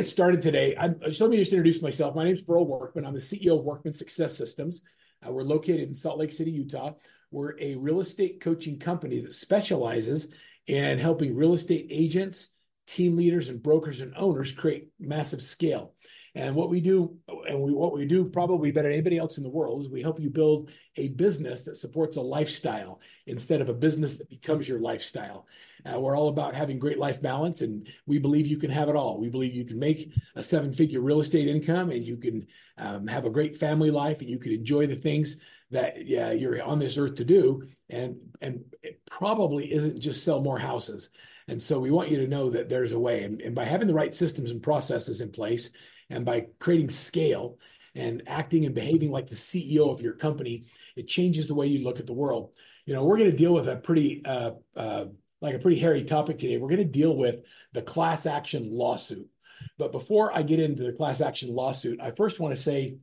get started today, I just let me just introduce myself. My name is Verl Workman. I'm the CEO of Workman Success Systems. Uh, we're located in Salt Lake City, Utah. We're a real estate coaching company that specializes in helping real estate agents, team leaders, and brokers and owners create massive scale. And what we do, and we, what we do probably better than anybody else in the world, is we help you build a business that supports a lifestyle instead of a business that becomes your lifestyle. Uh, we're all about having great life balance, and we believe you can have it all. We believe you can make a seven-figure real estate income, and you can um, have a great family life, and you can enjoy the things that yeah, you're on this earth to do. And and it probably isn't just sell more houses. And so we want you to know that there's a way. And, and by having the right systems and processes in place, and by creating scale and acting and behaving like the CEO of your company, it changes the way you look at the world. You know, we're going to deal with a pretty, uh, uh, like a pretty hairy topic today. We're going to deal with the class action lawsuit. But before I get into the class action lawsuit, I first want to say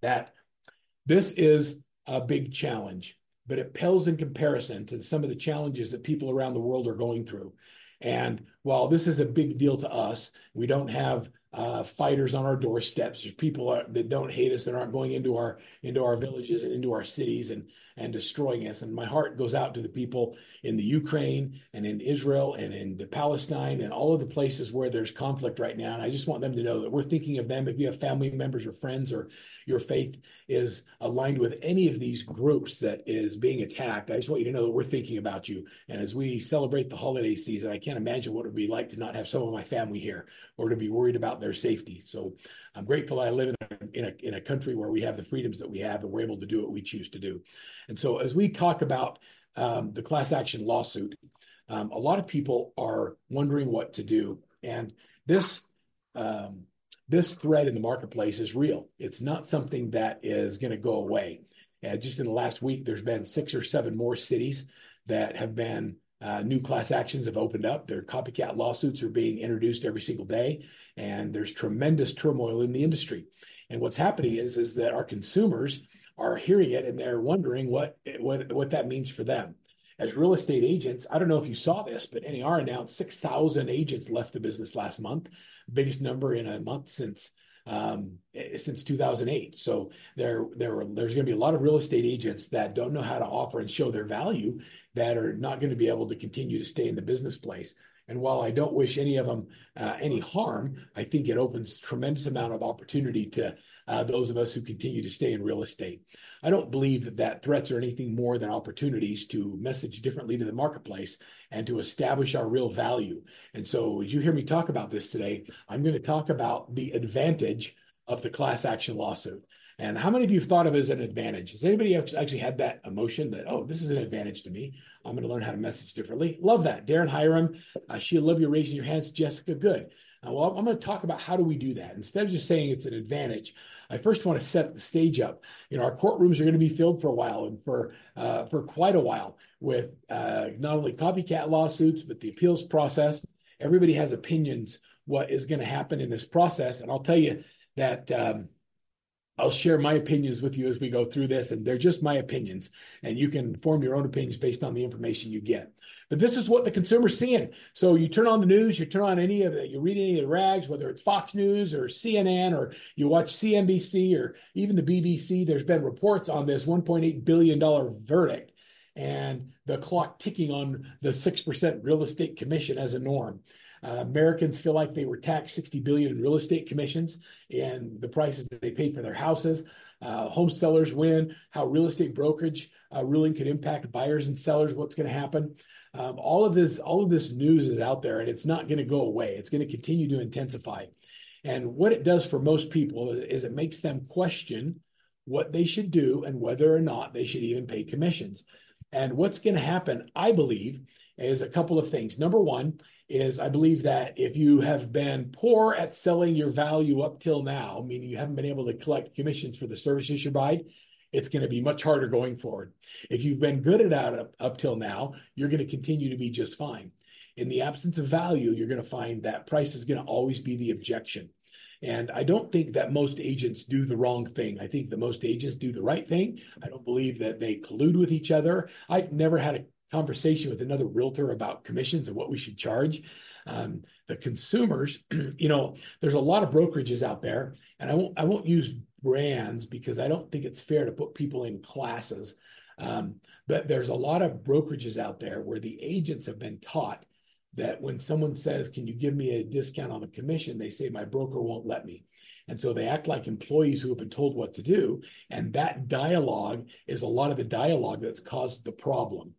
that this is a big challenge, but it pales in comparison to some of the challenges that people around the world are going through. And while this is a big deal to us, we don't have uh, fighters on our doorsteps. There's people that don't hate us that aren't going into our into our villages and into our cities and and destroying us. And my heart goes out to the people in the Ukraine and in Israel and in the Palestine and all of the places where there's conflict right now. And I just want them to know that we're thinking of them. If you have family members or friends or your faith is aligned with any of these groups that is being attacked, I just want you to know that we're thinking about you. And as we celebrate the holiday season, I can't imagine what it would be like to not have some of my family here or to be worried about their safety. So I'm grateful I live in a, in a, in a country where we have the freedoms that we have and we're able to do what we choose to do. And so as we talk about um, the class action lawsuit, um, a lot of people are wondering what to do. And this um, this threat in the marketplace is real. It's not something that is going to go away. And just in the last week, there's been six or seven more cities that have been uh, new class actions have opened up. Their copycat lawsuits are being introduced every single day, and there's tremendous turmoil in the industry. And what's happening is is that our consumers are hearing it and they're wondering what what what that means for them. As real estate agents, I don't know if you saw this, but NAR announced 6,000 agents left the business last month, biggest number in a month since um, since 2008. So there, there, there's going to be a lot of real estate agents that don't know how to offer and show their value that are not going to be able to continue to stay in the business place. And while I don't wish any of them uh, any harm, I think it opens tremendous amount of opportunity to uh, those of us who continue to stay in real estate. I don't believe that, that threats are anything more than opportunities to message differently to the marketplace and to establish our real value. And so, as you hear me talk about this today, I'm going to talk about the advantage of the class action lawsuit. And how many of you have thought of it as an advantage? Has anybody actually had that emotion that, oh, this is an advantage to me? I'm going to learn how to message differently. Love that. Darren Hiram, uh, Sheila, love you raising your hands. Jessica, good. Uh, well, I'm going to talk about how do we do that. Instead of just saying it's an advantage, I first want to set the stage up. You know, our courtrooms are going to be filled for a while and for uh, for quite a while with uh, not only copycat lawsuits but the appeals process. Everybody has opinions what is going to happen in this process, and I'll tell you that. Um, I'll share my opinions with you as we go through this, and they're just my opinions, and you can form your own opinions based on the information you get. But this is what the consumer's seeing. So you turn on the news, you turn on any of it, you read any of the rags, whether it's Fox News or CNN, or you watch CNBC or even the BBC. There's been reports on this 1.8 billion dollar verdict, and the clock ticking on the six percent real estate commission as a norm. Uh, Americans feel like they were taxed 60 billion in real estate commissions and the prices that they paid for their houses. Uh, home sellers win, how real estate brokerage uh, ruling could impact buyers and sellers, what's going to happen. Um, all of this, all of this news is out there, and it's not going to go away. It's going to continue to intensify. And what it does for most people is it makes them question what they should do and whether or not they should even pay commissions. And what's going to happen, I believe, is a couple of things. Number one is I believe that if you have been poor at selling your value up till now, meaning you haven't been able to collect commissions for the services you provide, it's going to be much harder going forward. If you've been good at that up, up till now, you're going to continue to be just fine. In the absence of value, you're going to find that price is going to always be the objection. And I don't think that most agents do the wrong thing. I think that most agents do the right thing. I don't believe that they collude with each other. I've never had a conversation with another realtor about commissions and what we should charge. Um, the consumers, you know, there's a lot of brokerages out there, and I won't I won't use brands because I don't think it's fair to put people in classes. Um, but there's a lot of brokerages out there where the agents have been taught that when someone says, Can you give me a discount on the commission? They say, My broker won't let me. And so they act like employees who have been told what to do. And that dialogue is a lot of the dialogue that's caused the problem.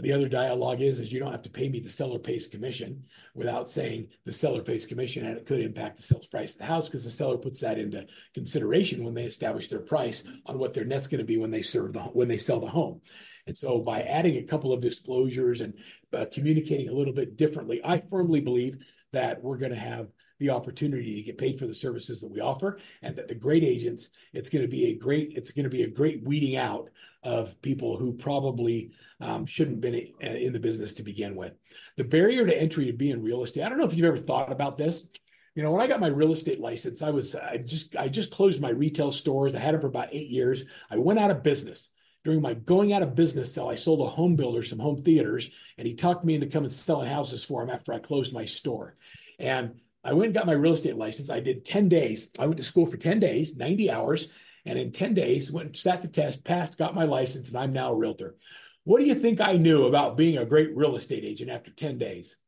The other dialogue is, is you don't have to pay me the seller pays commission without saying the seller pays commission and it could impact the sales price of the house because the seller puts that into consideration when they establish their price on what their net's going to be when they serve the when they sell the home. And so by adding a couple of disclosures and uh, communicating a little bit differently, I firmly believe that we're going to have the opportunity to get paid for the services that we offer and that the great agents it's going to be a great it's going to be a great weeding out of people who probably um, shouldn't have been in the business to begin with. The barrier to entry to be in real estate i don't know if you've ever thought about this. You know when i got my real estate license i was i just i just closed my retail stores. I had them for about eight years. I went out of business. During my going out of business sale, I sold a home builder some home theaters, and he talked me into coming selling houses for him after I closed my store. And I went and got my real estate license. I did 10 days. I went to school for 10 days, 90 hours, and in 10 days went sat the test, passed, got my license, and I'm now a realtor. What do you think I knew about being a great real estate agent after 10 days?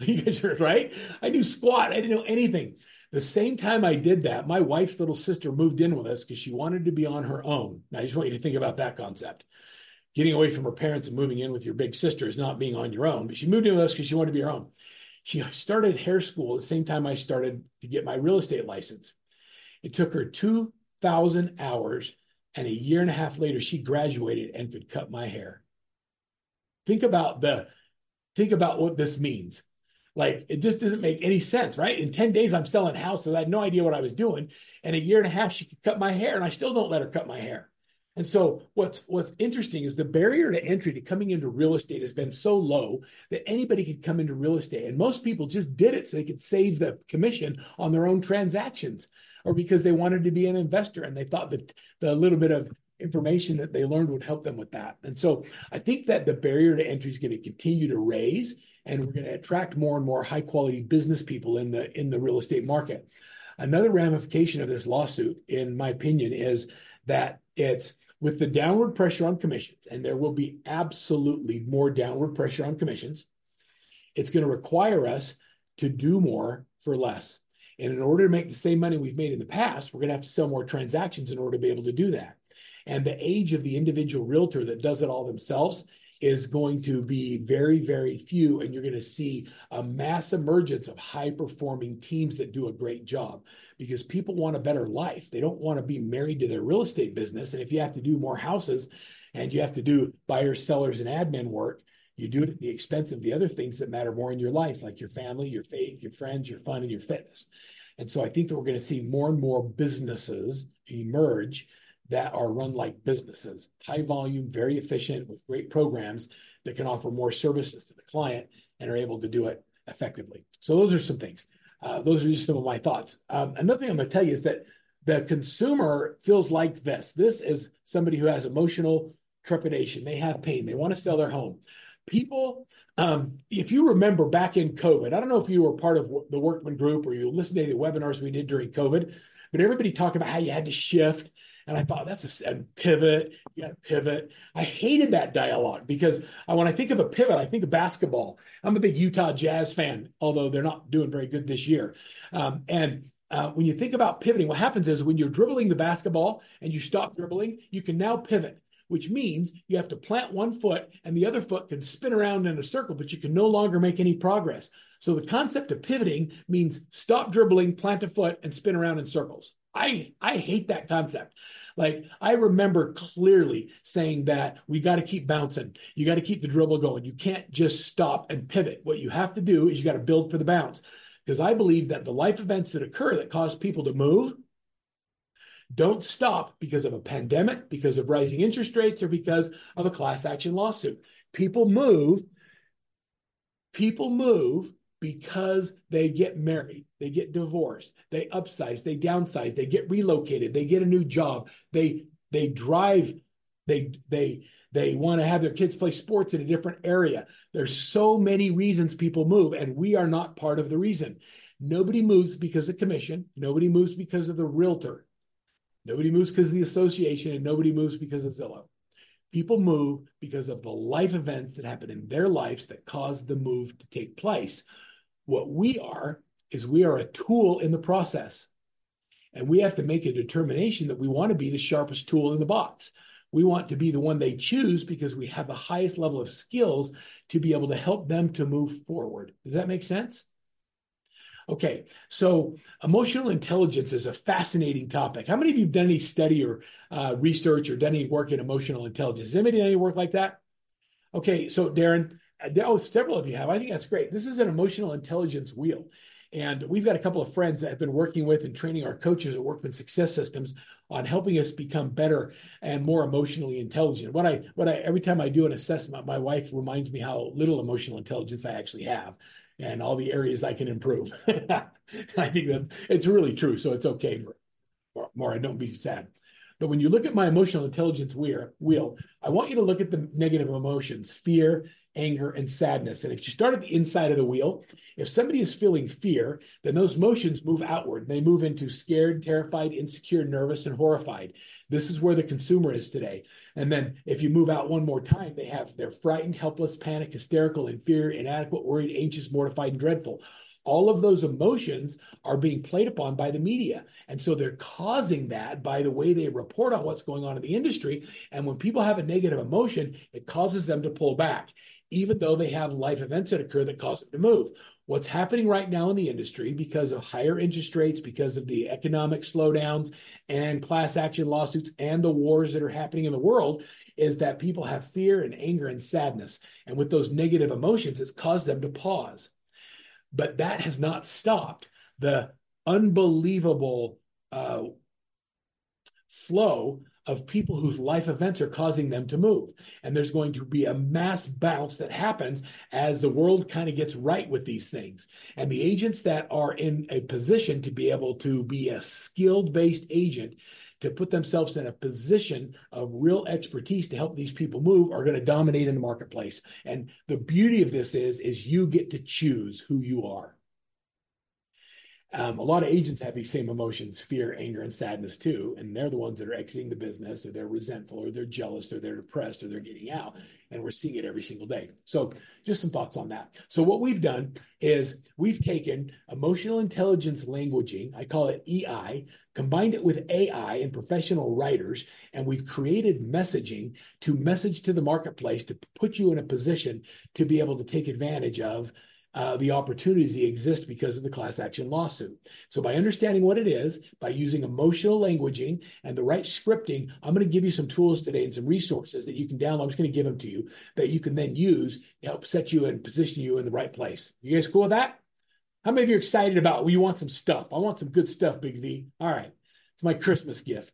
You guys are right. I knew squat. I didn't know anything. The same time I did that, my wife's little sister moved in with us because she wanted to be on her own. Now, I just want you to think about that concept. Getting away from her parents and moving in with your big sister is not being on your own, but she moved in with us because she wanted to be her own. She started hair school at the same time I started to get my real estate license. It took her 2,000 hours, and a year and a half later, she graduated and could cut my hair. Think about the think about what this means. Like it just doesn't make any sense, right? In 10 days, I'm selling houses. I had no idea what I was doing. And a year and a half, she could cut my hair, and I still don't let her cut my hair. And so what's what's interesting is the barrier to entry to coming into real estate has been so low that anybody could come into real estate. And most people just did it so they could save the commission on their own transactions or because they wanted to be an investor and they thought that the little bit of information that they learned would help them with that. And so I think that the barrier to entry is going to continue to raise and we're going to attract more and more high quality business people in the in the real estate market. Another ramification of this lawsuit in my opinion is that it's with the downward pressure on commissions, and there will be absolutely more downward pressure on commissions, it's going to require us to do more for less. And in order to make the same money we've made in the past, we're going to have to sell more transactions in order to be able to do that. And the age of the individual realtor that does it all themselves is going to be very, very few. And you're going to see a mass emergence of high performing teams that do a great job because people want a better life. They don't want to be married to their real estate business. And if you have to do more houses and you have to do buyers, sellers, and admin work, you do it at the expense of the other things that matter more in your life, like your family, your faith, your friends, your fun, and your fitness. And so I think that we're going to see more and more businesses emerge that are run like businesses, high volume, very efficient with great programs that can offer more services to the client and are able to do it effectively. So those are some things. Uh, those are just some of my thoughts. Um, another thing I'm going to tell you is that the consumer feels like this. This is somebody who has emotional trepidation. They have pain. They want to sell their home. People, um, if you remember back in COVID, I don't know if you were part of the Workman Group or you listened to the webinars we did during COVID, but everybody talked about how you had to shift and I thought that's a, pivot. You got to pivot. I hated that dialogue because I, when I think of a pivot, I think of basketball. I'm a big Utah Jazz fan, although they're not doing very good this year. Um, and uh, when you think about pivoting, what happens is when you're dribbling the basketball and you stop dribbling, you can now pivot which means you have to plant one foot and the other foot can spin around in a circle, but you can no longer make any progress. So the concept of pivoting means stop dribbling, plant a foot, and spin around in circles. I I hate that concept. Like I remember clearly saying that we got to keep bouncing. You got to keep the dribble going. You can't just stop and pivot. What you have to do is you got to build for the bounce. Because I believe that the life events that occur that cause people to move don't stop because of a pandemic, because of rising interest rates, or because of a class action lawsuit. People move. People move because they get married, they get divorced, they upsize, they downsize, they get relocated, they get a new job, they they drive They they they want to have their kids play sports in a different area. There's so many reasons people move, and we are not part of the reason. Nobody moves because of commission. Nobody moves because of the realtor. Nobody moves because of the association, and nobody moves because of Zillow. People move because of the life events that happen in their lives that cause the move to take place. What we are is we are a tool in the process. And we have to make a determination that we want to be the sharpest tool in the box. We want to be the one they choose because we have the highest level of skills to be able to help them to move forward. Does that make sense? Okay, so emotional intelligence is a fascinating topic. How many of you have done any study or uh, research or done any work in emotional intelligence? Has anybody done any work like that? Okay, so Darren, oh, several of you have. I think that's great. This is an emotional intelligence wheel. And we've got a couple of friends that have been working with and training our coaches at Workman Success Systems on helping us become better and more emotionally intelligent. What I, what I, every time I do an assessment, my wife reminds me how little emotional intelligence I actually have and all the areas I can improve. I think that it's really true. So it's okay, Maura, don't be sad. But when you look at my emotional intelligence wheel, I want you to look at the negative emotions fear, anger, and sadness. And if you start at the inside of the wheel, if somebody is feeling fear, then those motions move outward. They move into scared, terrified, insecure, nervous, and horrified. This is where the consumer is today. And then if you move out one more time, they have they're frightened, helpless, panic, hysterical, in fear, inadequate, worried, anxious, mortified, and dreadful all of those emotions are being played upon by the media. And so they're causing that by the way they report on what's going on in the industry. And when people have a negative emotion, it causes them to pull back, even though they have life events that occur that cause them to move. What's happening right now in the industry because of higher interest rates, because of the economic slowdowns and class action lawsuits and the wars that are happening in the world is that people have fear and anger and sadness. And with those negative emotions, it's caused them to pause. But that has not stopped the unbelievable uh, flow of people whose life events are causing them to move. And there's going to be a mass bounce that happens as the world kind of gets right with these things. And the agents that are in a position to be able to be a skilled based agent to put themselves in a position of real expertise to help these people move are going to dominate in the marketplace. And the beauty of this is, is you get to choose who you are. Um, a lot of agents have these same emotions fear, anger, and sadness too. And they're the ones that are exiting the business, or they're resentful, or they're jealous, or they're depressed, or they're getting out. And we're seeing it every single day. So, just some thoughts on that. So, what we've done is we've taken emotional intelligence languaging, I call it EI, combined it with AI and professional writers, and we've created messaging to message to the marketplace to put you in a position to be able to take advantage of uh, the opportunities that exist because of the class action lawsuit. So, by understanding what it is, by using emotional languaging and the right scripting, I'm going to give you some tools today and some resources that you can download. I'm just going to give them to you that you can then use to help set you and position you in the right place. You guys cool with that? How many of you are excited about? Well, you want some stuff? I want some good stuff, Big V. All right, it's my Christmas gift.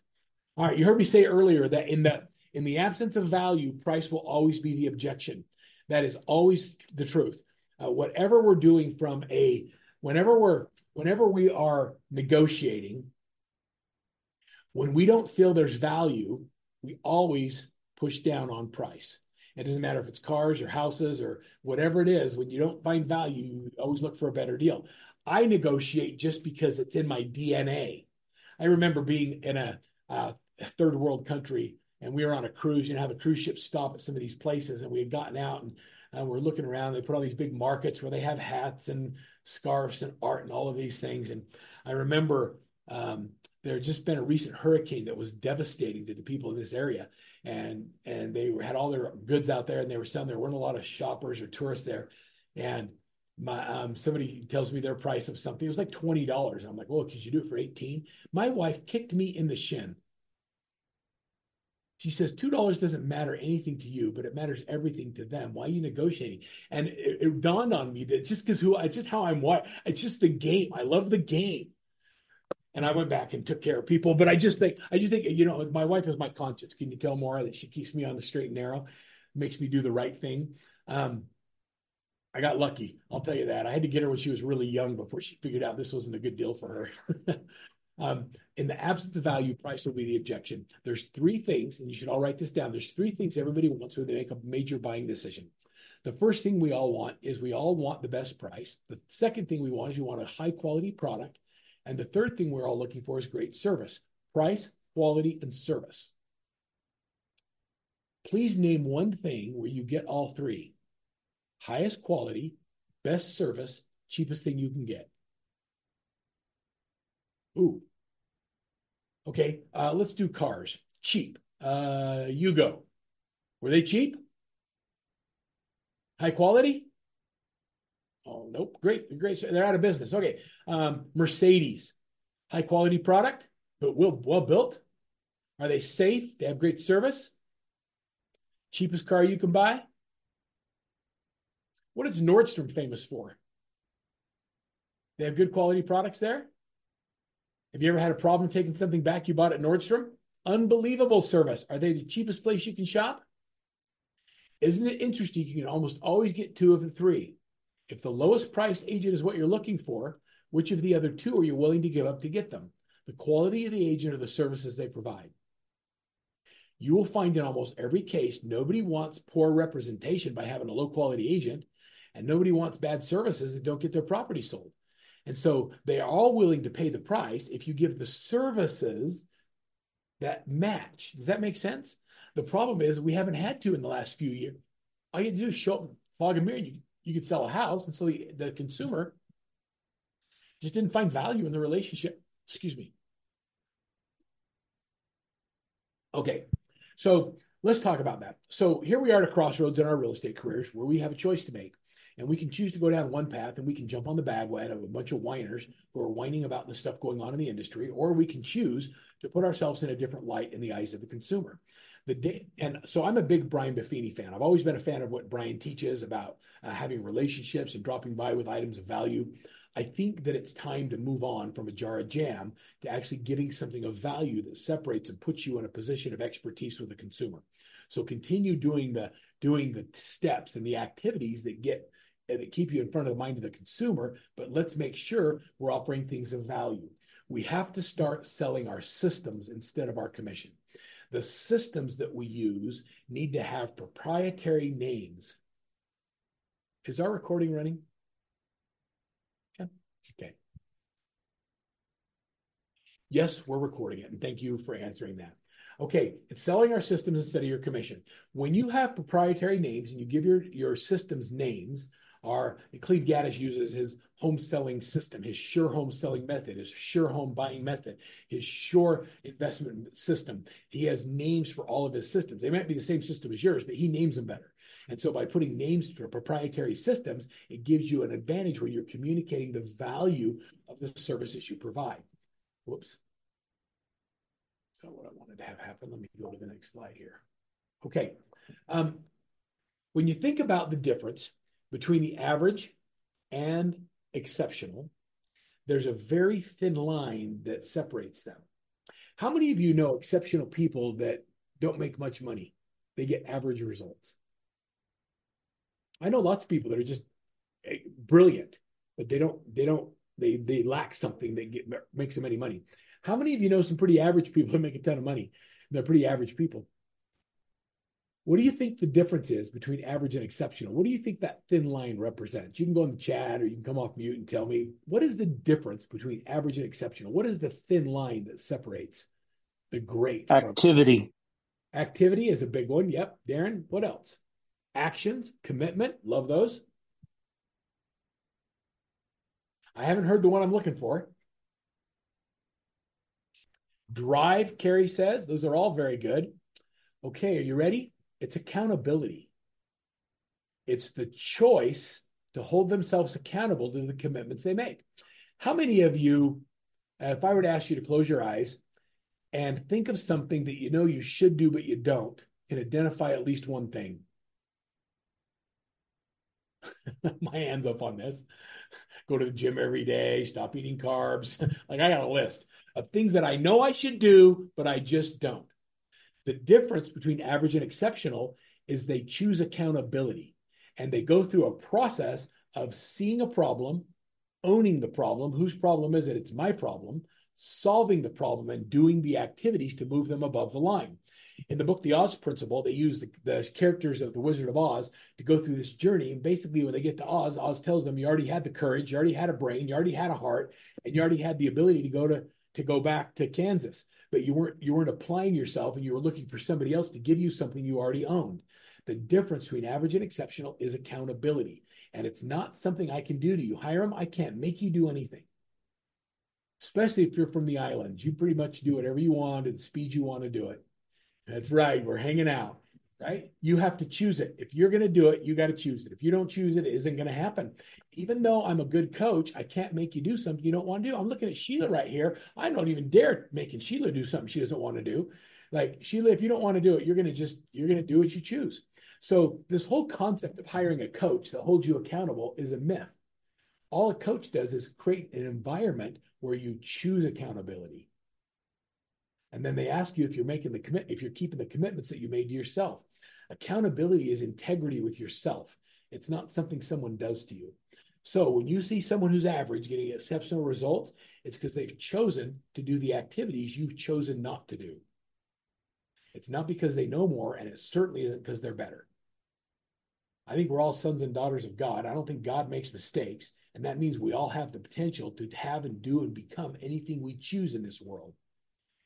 All right, you heard me say earlier that in the in the absence of value, price will always be the objection. That is always the truth uh, whatever we're doing from a whenever we're whenever we are negotiating when we don't feel there's value we always push down on price. It doesn't matter if it's cars or houses or whatever it is when you don't find value you always look for a better deal. I negotiate just because it's in my dna i remember being in a, third world country and we were on a cruise you know how the cruise ships stop at some of these places and we had gotten out and and we're looking around. They put all these big markets where they have hats and scarves and art and all of these things. And I remember um, there had just been a recent hurricane that was devastating to the people in this area, and and they had all their goods out there, and they were selling. There weren't a lot of shoppers or tourists there, and my um, somebody tells me their price of something. It was like twenty dollars. I'm like, well, could you do it for eighteen? My wife kicked me in the shin she says two dollars doesn't matter anything to you, but it matters everything to them. Why are you negotiating? And it, it dawned on me that just because who it's just how I'm wired. It's just the game. I love the game. And I went back and took care of people. But I just think I just think you know my wife is my conscience. Can you tell Maura that she keeps me on the straight and narrow, makes me do the right thing. Um, I got lucky. I'll tell you that. I had to get her when she was really young before she figured out this wasn't a good deal for her. Um, in the absence of value, price will be the objection. There's three things, and you should all write this down. There's three things everybody wants when they make a major buying decision. The first thing we all want is we all want the best price. The second thing we want is we want a high quality product. And the third thing we're all looking for is great service, price, quality, and service. Please name one thing where you get all three highest quality, best service, cheapest thing you can get. Ooh. Okay, uh, let's do cars. Cheap. Uh, Yugo. Were they cheap? High quality? Oh, nope. Great, great. They're out of business. Okay. Um, Mercedes. High quality product, but well, well built. Are they safe? They have great service. Cheapest car you can buy. What is Nordstrom famous for? They have good quality products there. Have you ever had a problem taking something back you bought at Nordstrom? Unbelievable service. Are they the cheapest place you can shop? Isn't it interesting? You can almost always get two of the three. If the lowest priced agent is what you're looking for, which of the other two are you willing to give up to get them? The quality of the agent or the services they provide. You will find in almost every case, nobody wants poor representation by having a low quality agent, and nobody wants bad services that don't get their property sold. And so they are all willing to pay the price if you give the services that match. Does that make sense? The problem is we haven't had to in the last few years. All you to do is show them fog a mirror. You, you could sell a house. And so the, the consumer just didn't find value in the relationship. Excuse me. Okay. So let's talk about that. So here we are at a crossroads in our real estate careers where we have a choice to make. And we can choose to go down one path and we can jump on the bandwagon of a bunch of whiners who are whining about the stuff going on in the industry, or we can choose to put ourselves in a different light in the eyes of the consumer. The day, and so I'm a big Brian Buffini fan. I've always been a fan of what Brian teaches about uh, having relationships and dropping by with items of value. I think that it's time to move on from a jar of jam to actually giving something of value that separates and puts you in a position of expertise with the consumer. So continue doing the doing the steps and the activities that get that keep you in front of the mind of the consumer, but let's make sure we're offering things of value. We have to start selling our systems instead of our commission. The systems that we use need to have proprietary names. Is our recording running? Yeah. Okay. Yes, we're recording it, and thank you for answering that. Okay, it's selling our systems instead of your commission. When you have proprietary names and you give your, your systems names, our Cleve Gaddis uses his home selling system, his sure home selling method, his sure home buying method, his sure investment system. He has names for all of his systems. They might be the same system as yours, but he names them better. And so by putting names to proprietary systems, it gives you an advantage when you're communicating the value of the services you provide. Whoops. So what I wanted to have happen, let me go to the next slide here. Okay. Um, when you think about the difference between the average and exceptional, there's a very thin line that separates them. How many of you know exceptional people that don't make much money? They get average results. I know lots of people that are just eh, brilliant, but they don't, they don't, they, they lack something that get, makes them any money. How many of you know some pretty average people that make a ton of money? They're pretty average people. What do you think the difference is between average and exceptional? What do you think that thin line represents? You can go in the chat or you can come off mute and tell me what is the difference between average and exceptional? What is the thin line that separates the great activity? From... Activity is a big one. Yep. Darren, what else? Actions, commitment, love those. I haven't heard the one I'm looking for. Drive, Carrie says. Those are all very good. Okay, are you ready? It's accountability. It's the choice to hold themselves accountable to the commitments they make. How many of you, uh, if I were to ask you to close your eyes and think of something that you know you should do but you don't, can identify at least one thing? My hands up on this. Go to the gym every day, stop eating carbs. like I got a list of things that I know I should do, but I just don't. The difference between average and exceptional is they choose accountability and they go through a process of seeing a problem, owning the problem. Whose problem is it? It's my problem. solving the problem and doing the activities to move them above the line. In the book, The Oz Principle, they use the, the, characters of the Wizard of Oz to go through this journey. And basically, when they get to Oz, Oz tells them you already had the courage, you already had a brain, you already had a heart, and you already had the ability to go to to go back to Kansas. But you weren't you weren't applying yourself, and you were looking for somebody else to give you something you already owned. The difference between average and exceptional is accountability, and it's not something I can do to you. Hiram, I can't make you do anything especially if you're from the islands. You pretty much do whatever you want at the speed you want to do it. That's right. We're hanging out, right? You have to choose it. If you're going to do it, you got to choose it. If you don't choose it, it isn't going to happen. Even though I'm a good coach, I can't make you do something you don't want to do. I'm looking at Sheila right here. I don't even dare making Sheila do something she doesn't want to do. Like Sheila, if you don't want to do it, you're going to just you're going to do what you choose. So this whole concept of hiring a coach that holds you accountable is a myth. All a coach does is create an environment where you choose accountability. And then they ask you if you're making the commit, if you're keeping the commitments that you made to yourself. Accountability is integrity with yourself. It's not something someone does to you. So when you see someone who's average getting exceptional results, it's because they've chosen to do the activities you've chosen not to do. It's not because they know more, and it certainly isn't because they're better. I think we're all sons and daughters of God. I don't think God makes mistakes. And that means we all have the potential to have and do and become anything we choose in this world.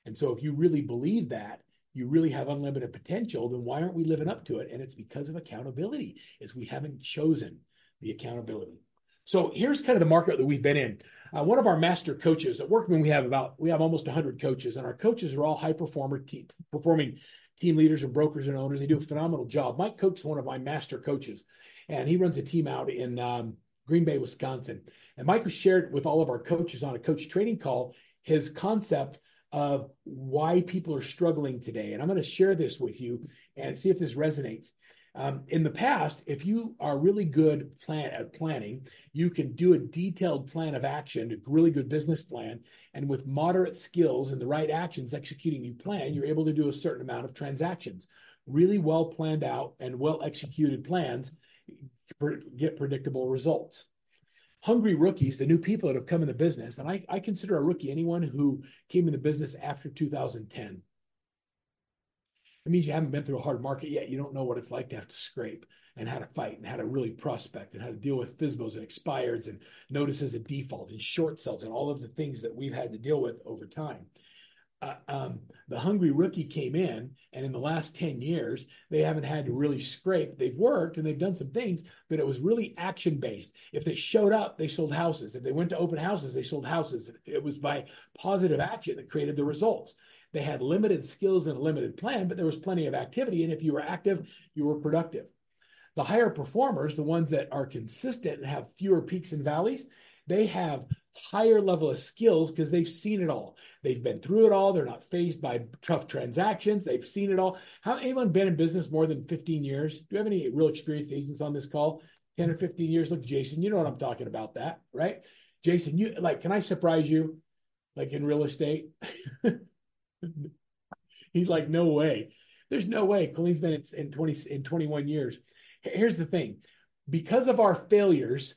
And so if you really believe that, you really have unlimited potential, then why aren't we living up to it? And it's because of accountability, is we haven't chosen the accountability. So here's kind of the market that we've been in. Uh, one of our master coaches at Workman, we have about we have almost 100 coaches, and our coaches are all high performer team performing team leaders and brokers and owners. They do a phenomenal job. Mike Coates is one of my master coaches, and he runs a team out in um, Green Bay, Wisconsin. And Mike was shared with all of our coaches on a coach training call his concept of why people are struggling today. And I'm going to share this with you and see if this resonates. Um, in the past, if you are really good plan at planning, you can do a detailed plan of action, a really good business plan, and with moderate skills and the right actions executing your plan, you're able to do a certain amount of transactions. Really well planned out and well executed plans get predictable results hungry rookies, the new people that have come in the business, and I, I consider a rookie anyone who came in the business after 2010. It means you haven't been through a hard market yet. You don't know what it's like to have to scrape and how to fight and how to really prospect and how to deal with FSBOs and expireds and notices of default and short sells and all of the things that we've had to deal with over time uh, um, the hungry rookie came in, and in the last 10 years, they haven't had to really scrape. They've worked and they've done some things, but it was really action based. If they showed up, they sold houses. If they went to open houses, they sold houses. It was by positive action that created the results. They had limited skills and a limited plan, but there was plenty of activity. And if you were active, you were productive. The higher performers, the ones that are consistent and have fewer peaks and valleys, they have higher level of skills because they've seen it all. They've been through it all. They're not faced by tough transactions. They've seen it all. How anyone been in business more than 15 years? Do you have any real experienced agents on this call? 10 or 15 years? Look, Jason, you know what I'm talking about that, right? Jason, you like, can I surprise you? Like in real estate? He's like, no way. There's no way. Colleen's been in, in 20 in 21 years. Here's the thing. Because of our failures,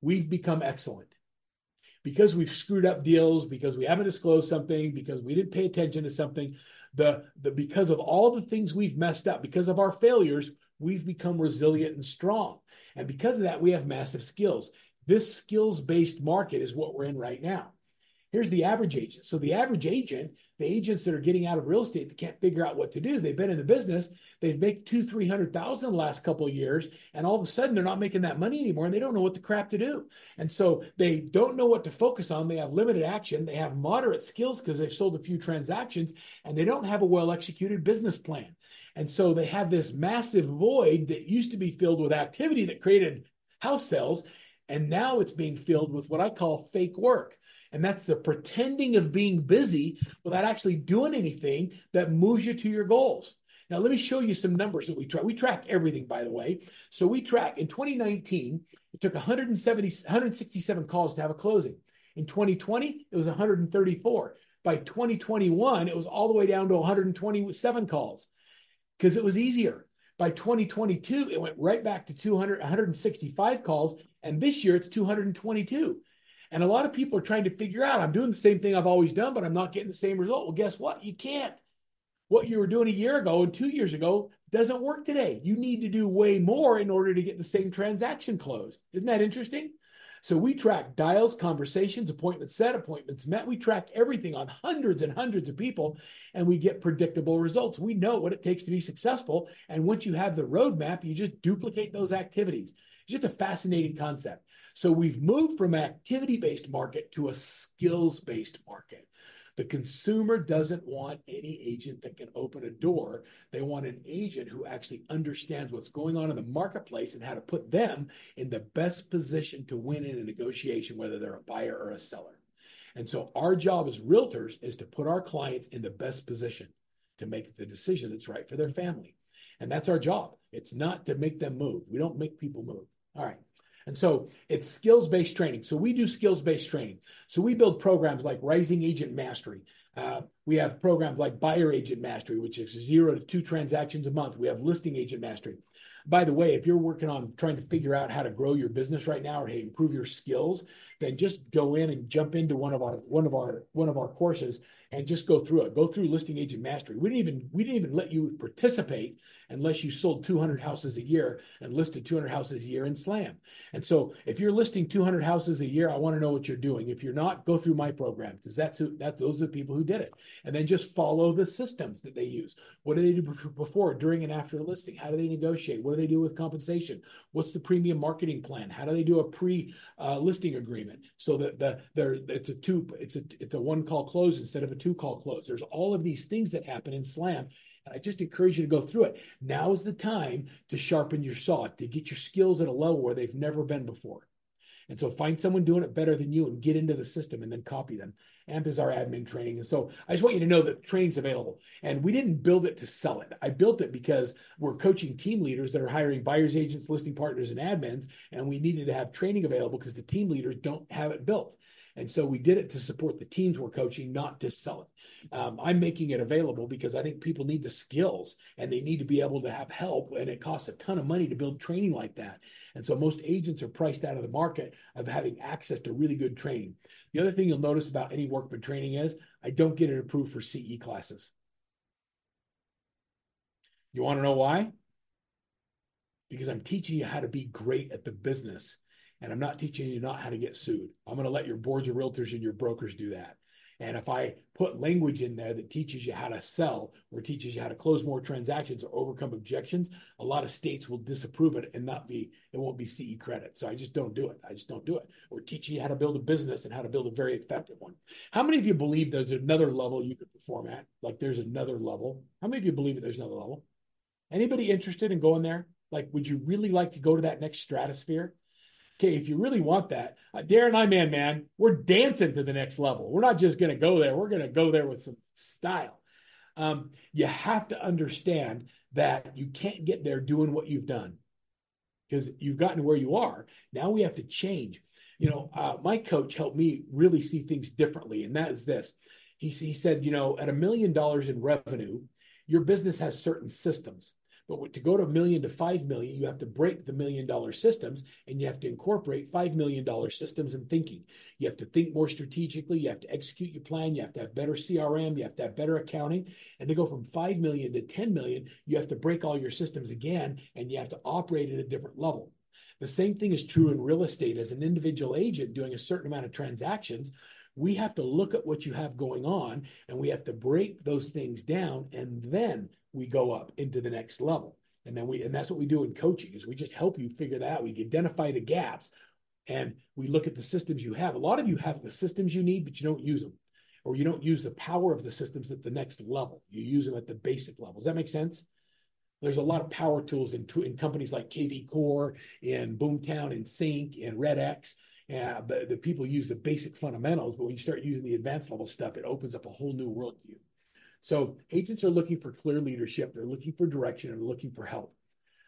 we've become excellent because we've screwed up deals, because we haven't disclosed something, because we didn't pay attention to something, the, the because of all the things we've messed up, because of our failures, we've become resilient and strong. And because of that, we have massive skills. This skills based market is what we're in right now. Here's the average agent. So the average agent, the agents that are getting out of real estate that can't figure out what to do, they've been in the business, they've made two, three hundred thousand the last couple of years, and all of a sudden they're not making that money anymore, and they don't know what the crap to do. And so they don't know what to focus on. They have limited action, they have moderate skills because they've sold a few transactions, and they don't have a well executed business plan. And so they have this massive void that used to be filled with activity that created house sales, and now it's being filled with what I call fake work. And that's the pretending of being busy without actually doing anything that moves you to your goals. Now, let me show you some numbers that we track. We track everything, by the way. So we track in 2019, it took 170, 167 calls to have a closing. In 2020, it was 134. By 2021, it was all the way down to 127 calls because it was easier. By 2022, it went right back to 200, 165 calls. And this year, it's 222. And a lot of people are trying to figure out, I'm doing the same thing I've always done, but I'm not getting the same result. Well, guess what? You can't. What you were doing a year ago and two years ago doesn't work today. You need to do way more in order to get the same transaction closed. Isn't that interesting? So we track dials, conversations, appointments set, appointments met. We track everything on hundreds and hundreds of people, and we get predictable results. We know what it takes to be successful. And once you have the roadmap, you just duplicate those activities. It's just a fascinating concept. So we've moved from activity based market to a skills based market. The consumer doesn't want any agent that can open a door. They want an agent who actually understands what's going on in the marketplace and how to put them in the best position to win in a negotiation, whether they're a buyer or a seller. And so our job as realtors is to put our clients in the best position to make the decision that's right for their family. And that's our job. It's not to make them move. We don't make people move. All right. And so it's skills based training. So we do skills based training. So we build programs like Rising Agent Mastery. Uh, we have programs like Buyer Agent Mastery, which is zero to two transactions a month. We have Listing Agent Mastery. By the way, if you're working on trying to figure out how to grow your business right now or hey, improve your skills, then just go in and jump into one of our one of our one of our courses and just go through it. Go through listing agent mastery. We didn't even we didn't even let you participate unless you sold 200 houses a year and listed 200 houses a year in Slam. And so, if you're listing 200 houses a year, I want to know what you're doing. If you're not, go through my program because that's who, that those are the people who did it. And then just follow the systems that they use. What do they do before, during, and after listing? How do they negotiate? What do they do with compensation? What's the premium marketing plan? How do they do a pre-listing uh, agreement so that the there it's a two it's a it's a one call close instead of a two call close. There's all of these things that happen in Slam. And I just encourage you to go through it. Now is the time to sharpen your saw, to get your skills at a level where they've never been before. And so find someone doing it better than you and get into the system and then copy them. AMP is our admin training. And so I just want you to know that training's available. And we didn't build it to sell it. I built it because we're coaching team leaders that are hiring buyers, agents, listing partners, and admins. And we needed to have training available because the team leaders don't have it built. And so we did it to support the teams we're coaching, not to sell it. Um, I'm making it available because I think people need the skills and they need to be able to have help. And it costs a ton of money to build training like that. And so most agents are priced out of the market of having access to really good training. The other thing you'll notice about any workman training is I don't get it approved for CE classes. You want to know why? Because I'm teaching you how to be great at the business and I'm not teaching you not how to get sued. I'm going to let your boards of realtors and your brokers do that. And if I put language in there that teaches you how to sell or teaches you how to close more transactions or overcome objections, a lot of states will disapprove it and not be, it won't be CE credit. So I just don't do it. I just don't do it. Or teaching you how to build a business and how to build a very effective one. How many of you believe there's another level you could perform at? Like there's another level. How many of you believe that there's another level? Anybody interested in going there? Like, would you really like to go to that next stratosphere? Okay, if you really want that, uh, Darren, I man, man, we're dancing to the next level. We're not just going to go there. We're going to go there with some style. Um, you have to understand that you can't get there doing what you've done because you've gotten to where you are. Now we have to change. You know, uh, my coach helped me really see things differently, and that is this. He, he said, you know, at a million dollars in revenue, your business has certain systems. But to go to a million to five million, you have to break the million dollar systems and you have to incorporate five million dollar systems and thinking. You have to think more strategically. You have to execute your plan. You have to have better CRM. You have to have better accounting. And to go from five million to 10 million, you have to break all your systems again and you have to operate at a different level. The same thing is true in real estate. As an individual agent doing a certain amount of transactions, we have to look at what you have going on and we have to break those things down and then we go up into the next level. And then we, and that's what we do in coaching is we just help you figure that out. We identify the gaps and we look at the systems you have. A lot of you have the systems you need, but you don't use them or you don't use the power of the systems at the next level. You use them at the basic level. Does that make sense? There's a lot of power tools in, in companies like KV Core, in Boomtown, in Sync, in RedX. Yeah, but the people use the basic fundamentals, but when you start using the advanced level stuff, it opens up a whole new world to you. So agents are looking for clear leadership. They're looking for direction and looking for help.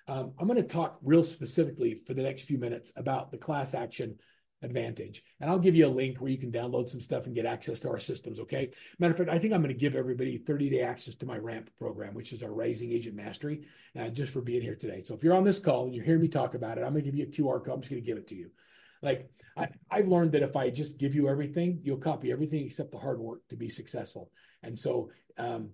Um, I'm going to talk real specifically for the next few minutes about the class action advantage. And I'll give you a link where you can download some stuff and get access to our systems. Okay. Matter of fact, I think I'm going to give everybody 30 day access to my RAMP program, which is our Rising Agent Mastery, uh, just for being here today. So if you're on this call and you're hearing me talk about it, I'm going to give you a QR code. I'm just going to give it to you. Like I, I've learned that if I just give you everything, you'll copy everything except the hard work to be successful. And so, um,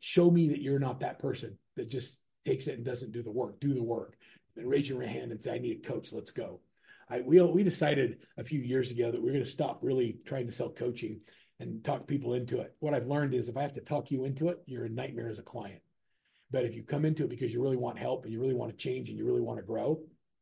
show me that you're not that person that just takes it and doesn't do the work. Do the work. And raise your hand and say, "I need a coach. Let's go." I, we we decided a few years ago that we are going to stop really trying to sell coaching and talk people into it. What I've learned is if I have to talk you into it, you're a nightmare as a client. But if you come into it because you really want help and you really want to change and you really want to grow,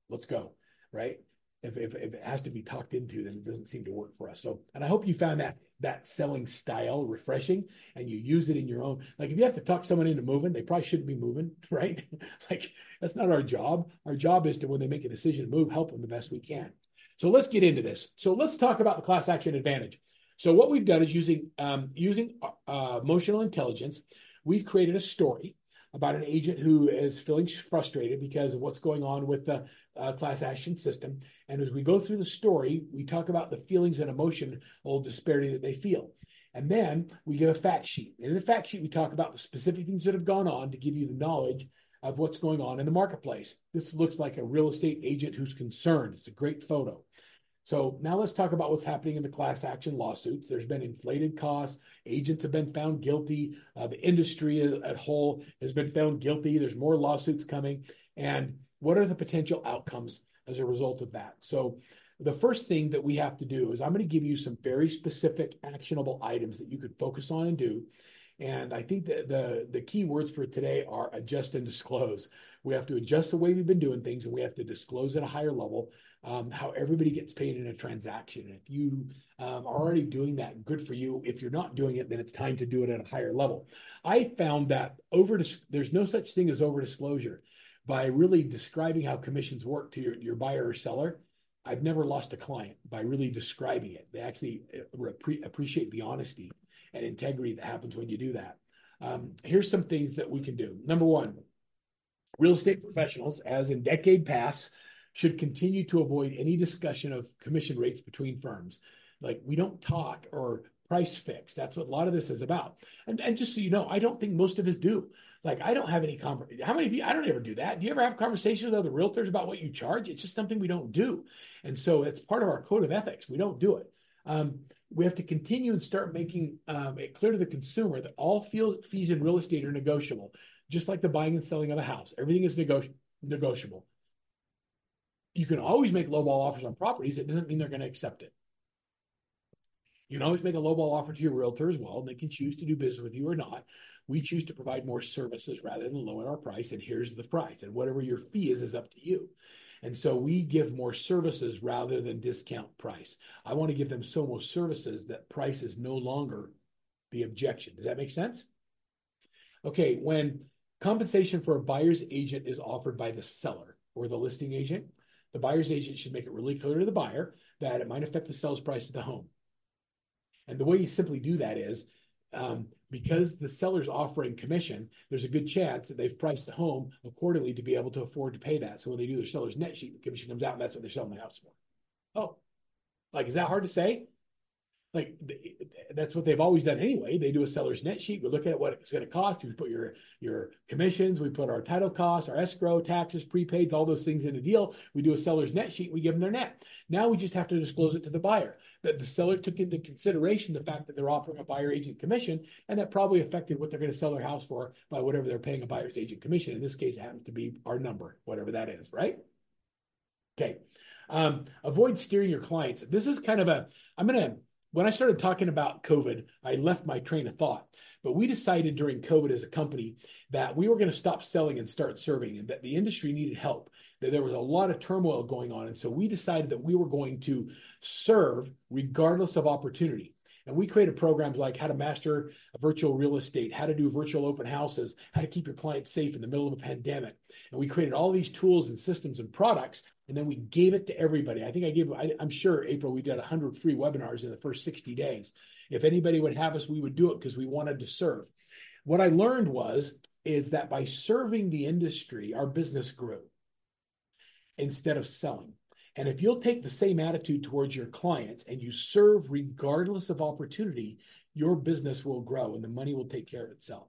let's go. Right. If, if, if, it has to be talked into, then it doesn't seem to work for us. So, and I hope you found that that selling style refreshing and you use it in your own. Like if you have to talk someone into moving, they probably shouldn't be moving, right? like that's not our job. Our job is to when they make a decision to move, help them the best we can. So let's get into this. So let's talk about the class action advantage. So what we've done is using um, using uh, emotional intelligence, we've created a story about an agent who is feeling frustrated because of what's going on with the uh, class action system. And as we go through the story, we talk about the feelings and emotional disparity that they feel. And then we give a fact sheet. And in the fact sheet, we talk about the specific things that have gone on to give you the knowledge of what's going on in the marketplace. This looks like a real estate agent who's concerned. It's a great photo. So now let's talk about what's happening in the class action lawsuits. There's been inflated costs. Agents have been found guilty. Uh, the industry at whole has been found guilty. There's more lawsuits coming. And what are the potential outcomes as a result of that? So the first thing that we have to do is I'm going to give you some very specific actionable items that you could focus on and do. And I think that the, the key words for today are adjust and disclose. We have to adjust the way we've been doing things and we have to disclose at a higher level um, how everybody gets paid in a transaction. And if you um, are already doing that, good for you. If you're not doing it, then it's time to do it at a higher level. I found that over there's no such thing as over disclosure. By really describing how commissions work to your, your buyer or seller, I've never lost a client by really describing it. They actually uh, appreciate the honesty and integrity that happens when you do that. Um, here's some things that we can do. Number one, real estate professionals, as in decade past, should continue to avoid any discussion of commission rates between firms. Like we don't talk or price fix. That's what a lot of this is about. And, and just so you know, I don't think most of us do. Like I don't have any conversation. How many of you? I don't ever do that. Do you ever have conversations with other realtors about what you charge? It's just something we don't do. And so it's part of our code of ethics. We don't do it. Um, we have to continue and start making um, it clear to the consumer that all fees in real estate are negotiable, just like the buying and selling of a house. Everything is nego- negotiable you can always make lowball offers on properties. It doesn't mean they're going to accept it. You can always make a lowball offer to your realtor as well, and they can choose to do business with you or not. We choose to provide more services rather than lower our price, and here's the price. And whatever your fee is, is up to you. And so we give more services rather than discount price. I want to give them so much services that price is no longer the objection. Does that make sense? Okay, when compensation for a buyer's agent is offered by the seller or the listing agent, the buyer's agent should make it really clear to the buyer that it might affect the sales price of the home. And the way you simply do that is um, because the seller's offering commission, there's a good chance that they've priced the home accordingly to be able to afford to pay that. So when they do their seller's net sheet, the commission comes out and that's what they're selling the house for. Oh, like, is that hard to say? Like that's what they've always done anyway. They do a seller's net sheet. We look at what it's going to cost. We put your your commissions, we put our title costs, our escrow, taxes, prepaids, all those things in a deal. We do a seller's net sheet. We give them their net. Now we just have to disclose it to the buyer that the seller took into consideration the fact that they're offering a buyer agent commission, and that probably affected what they're going to sell their house for by whatever they're paying a buyer's agent commission. In this case, it happens to be our number, whatever that is, right? Okay. Um, avoid steering your clients. This is kind of a. I'm going to when I started talking about COVID, I left my train of thought. But we decided during COVID as a company that we were going to stop selling and start serving, and that the industry needed help, that there was a lot of turmoil going on. And so we decided that we were going to serve regardless of opportunity. And we created programs like how to master virtual real estate, how to do virtual open houses, how to keep your clients safe in the middle of a pandemic. And we created all these tools and systems and products and then we gave it to everybody. I think I gave, I, am sure, April, we did 100 free webinars in the first 60 days. If anybody would have us, we would do it because we wanted to serve. What I learned was, is that by serving the industry, our business grew instead of selling. And if you'll take the same attitude towards your clients and you serve regardless of opportunity, your business will grow and the money will take care of itself.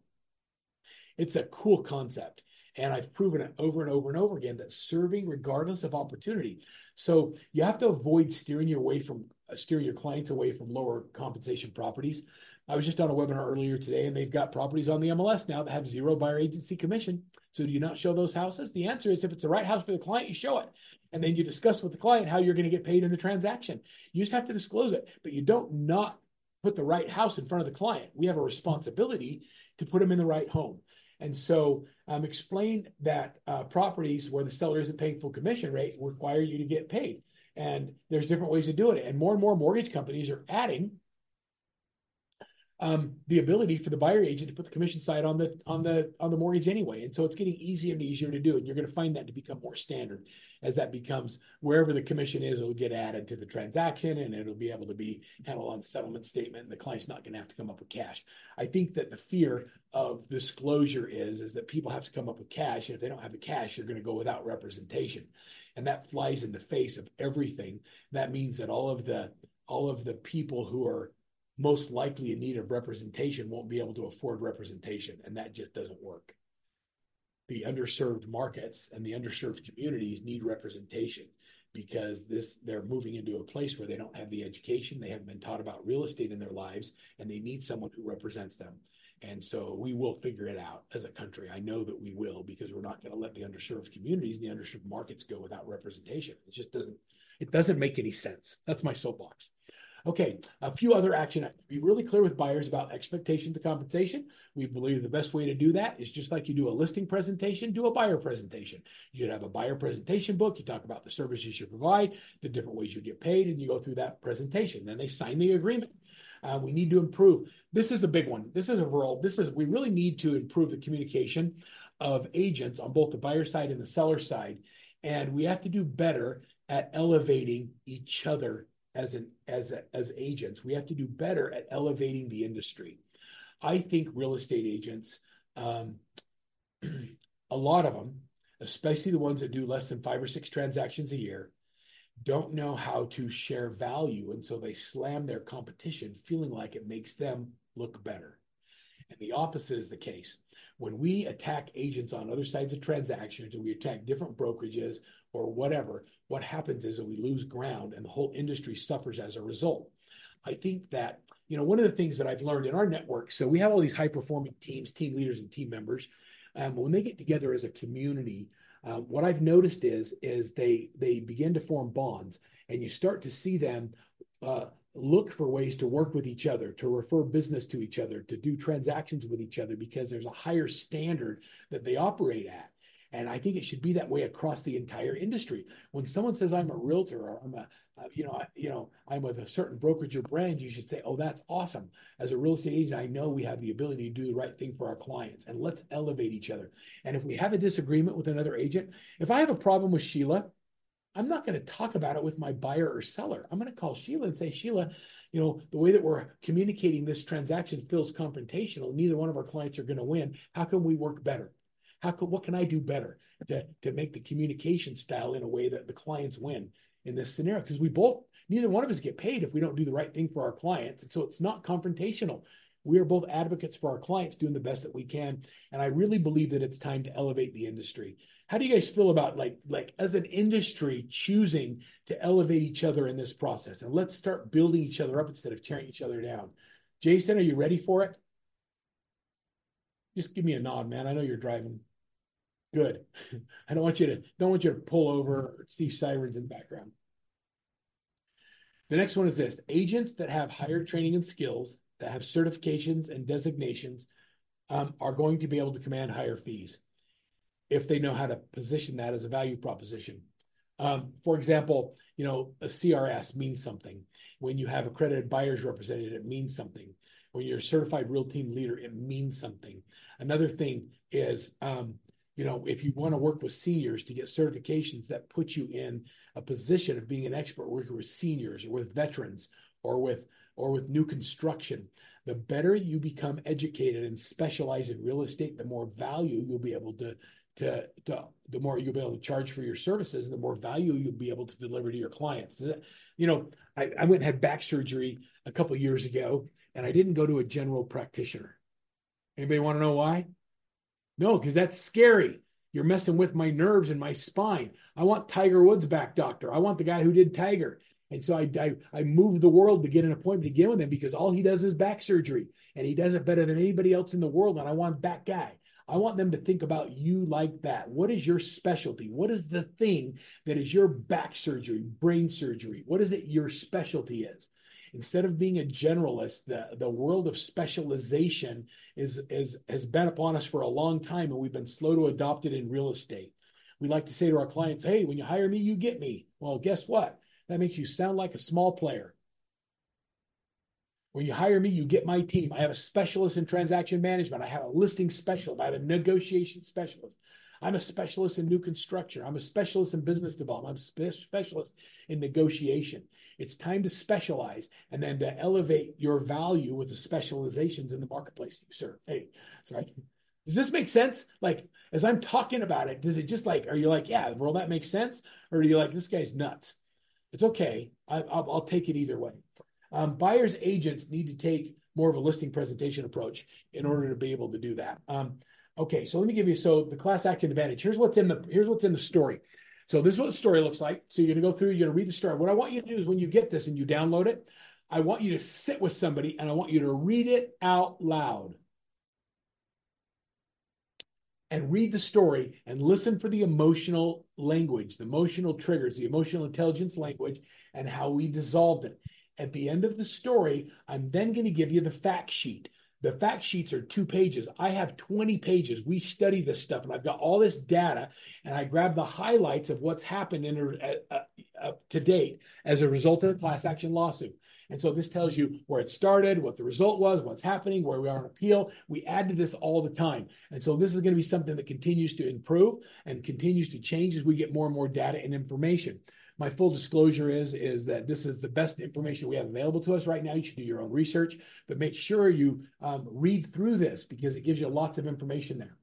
It's a cool concept. And I've proven it over and over and over again that serving regardless of opportunity. So you have to avoid steering your way from uh, steering your clients away from lower compensation properties. I was just on a webinar earlier today, and they've got properties on the MLS now that have zero buyer agency commission. So do you not show those houses? The answer is if it's the right house for the client, you show it. And then you discuss with the client how you're going to get paid in the transaction. You just have to disclose it, but you don't not put the right house in front of the client. We have a responsibility to put them in the right home. And so um, explain that uh, properties where the seller isn't paying full commission rate require you to get paid. And there's different ways of doing it. And more and more mortgage companies are adding um, the ability for the buyer agent to put the commission side on the on the on the mortgage anyway. And so it's getting easier and easier to do. And you're going to find that to become more standard as that becomes wherever the commission is, it'll get added to the transaction and it'll be able to be handled on the settlement statement. And the client's not going to have to come up with cash. I think that the fear of disclosure is is that people have to come up with cash. And if they don't have the cash, you're going to go without representation. And that flies in the face of everything. That means that all of the all of the people who are most likely in need of representation won't be able to afford representation, and that just doesn't work. The underserved markets and the underserved communities need representation because this they're moving into a place where they don't have the education, they haven't been taught about real estate in their lives, and they need someone who represents them. And so we will figure it out as a country. I know that we will because we're not going to let the underserved communities and the underserved markets go without representation. It just doesn't it doesn't make any sense. That's my soapbox. Okay, a few other action items. Be really clear with buyers about expectations of compensation. We believe the best way to do that is just like you do a listing presentation, do a buyer presentation. You have a buyer presentation book. You talk about the services you provide, the different ways you get paid, and you go through that presentation. Then they sign the agreement. Uh, we need to improve. This is a big one. This is a real. This is we really need to improve the communication of agents on both the buyer side and the seller side, and we have to do better at elevating each other as an as a, as agents. We have to do better at elevating the industry. I think real estate agents, um, a lot of them, especially the ones that do less than five or six transactions a year, don't know how to share value, and so they slam their competition, feeling like it makes them look better. And the opposite is the case. When we attack agents on other sides of transactions, or we attack different brokerages or whatever, what happens is that we lose ground and the whole industry suffers as a result. I think that, you know, one of the things that I've learned in our network, so we have all these high performing teams, team leaders, and team members. Um, when they get together as a community, uh, what I've noticed is is they they begin to form bonds, and you start to see them uh, look for ways to work with each other, to refer business to each other, to do transactions with each other because there's a higher standard that they operate at. And I think it should be that way across the entire industry. When someone says I'm a realtor or I'm a, uh, you know, you know, I'm with a certain brokerage or brand, you should say, "Oh, that's awesome." As a real estate agent, I know we have the ability to do the right thing for our clients, and let's elevate each other. And if we have a disagreement with another agent, if I have a problem with Sheila, I'm not going to talk about it with my buyer or seller. I'm going to call Sheila and say, Sheila, you know, the way that we're communicating this transaction feels confrontational. Neither one of our clients are going to win. How can we work better? How can what can I do better to, to make the communication style in a way that the clients win in this scenario? Because we both, neither one of us get paid if we don't do the right thing for our clients. And so it's not confrontational. We are both advocates for our clients doing the best that we can. And I really believe that it's time to elevate the industry. How do you guys feel about like like as an industry choosing to elevate each other in this process? And let's start building each other up instead of tearing each other down. Jason, are you ready for it? Just give me a nod, man. I know you're driving. Good. I don't want you to don't want you to pull over or see sirens in the background. The next one is this agents that have higher training and skills, that have certifications and designations, um, are going to be able to command higher fees if they know how to position that as a value proposition. Um, for example, you know, a CRS means something. When you have accredited buyers represented, it means something. When you're a certified real team leader, it means something. Another thing is, um, you know, if you want to work with seniors to get certifications, that put you in a position of being an expert working with seniors or with veterans or with or with new construction. The better you become educated and specialize in real estate, the more value you'll be able to to, to the more you'll be able to charge for your services, the more value you'll be able to deliver to your clients. You know, I, I went and had back surgery a couple years ago, and I didn't go to a general practitioner. Anybody want to know why? No, because that's scary. You're messing with my nerves and my spine. I want Tiger Woods back, doctor. I want the guy who did Tiger. And so I, I, I moved the world to get an appointment to get with him because all he does is back surgery and he does it better than anybody else in the world. And I want that guy. I want them to think about you like that. What is your specialty? What is the thing that is your back surgery, brain surgery? What is it your specialty is? Instead of being a generalist, the, the world of specialization is, is has been upon us for a long time, and we've been slow to adopt it in real estate. We like to say to our clients, hey, when you hire me, you get me. Well, guess what? That makes you sound like a small player. When you hire me, you get my team. I have a specialist in transaction management. I have a listing specialist. I have a negotiation specialist. I'm a specialist in new construction. I'm a specialist in business development. I'm a specialist in negotiation. It's time to specialize and then to elevate your value with the specializations in the marketplace you serve. Hey, sorry. Does this make sense? Like, as I'm talking about it, does it just like, are you like, yeah, well, that makes sense? Or are you like, this guy's nuts? It's okay. I, will take it either way. Um, buyers agents need to take more of a listing presentation approach in order to be able to do that. Um, okay, so let me give you so the class action advantage. Here's what's in the here's what's in the story. So this is what the story looks like. So you're gonna go through, you're gonna read the story. What I want you to do is when you get this and you download it, I want you to sit with somebody and I want you to read it out loud. And read the story and listen for the emotional language, the emotional triggers, the emotional intelligence language, and how we dissolved it. At the end of the story, I'm then going to give you the fact sheet. The fact sheets are two pages. I have 20 pages. We study this stuff, and I've got all this data, and I grab the highlights of what's happened in uh, uh, to date as a result of the class action lawsuit. And so this tells you where it started, what the result was, what's happening, where we are on appeal. We add to this all the time. And so this is going to be something that continues to improve and continues to change as we get more and more data and information my full disclosure is is that this is the best information we have available to us right now. You should do your own research, but make sure you um, read through this because it gives you lots of information there.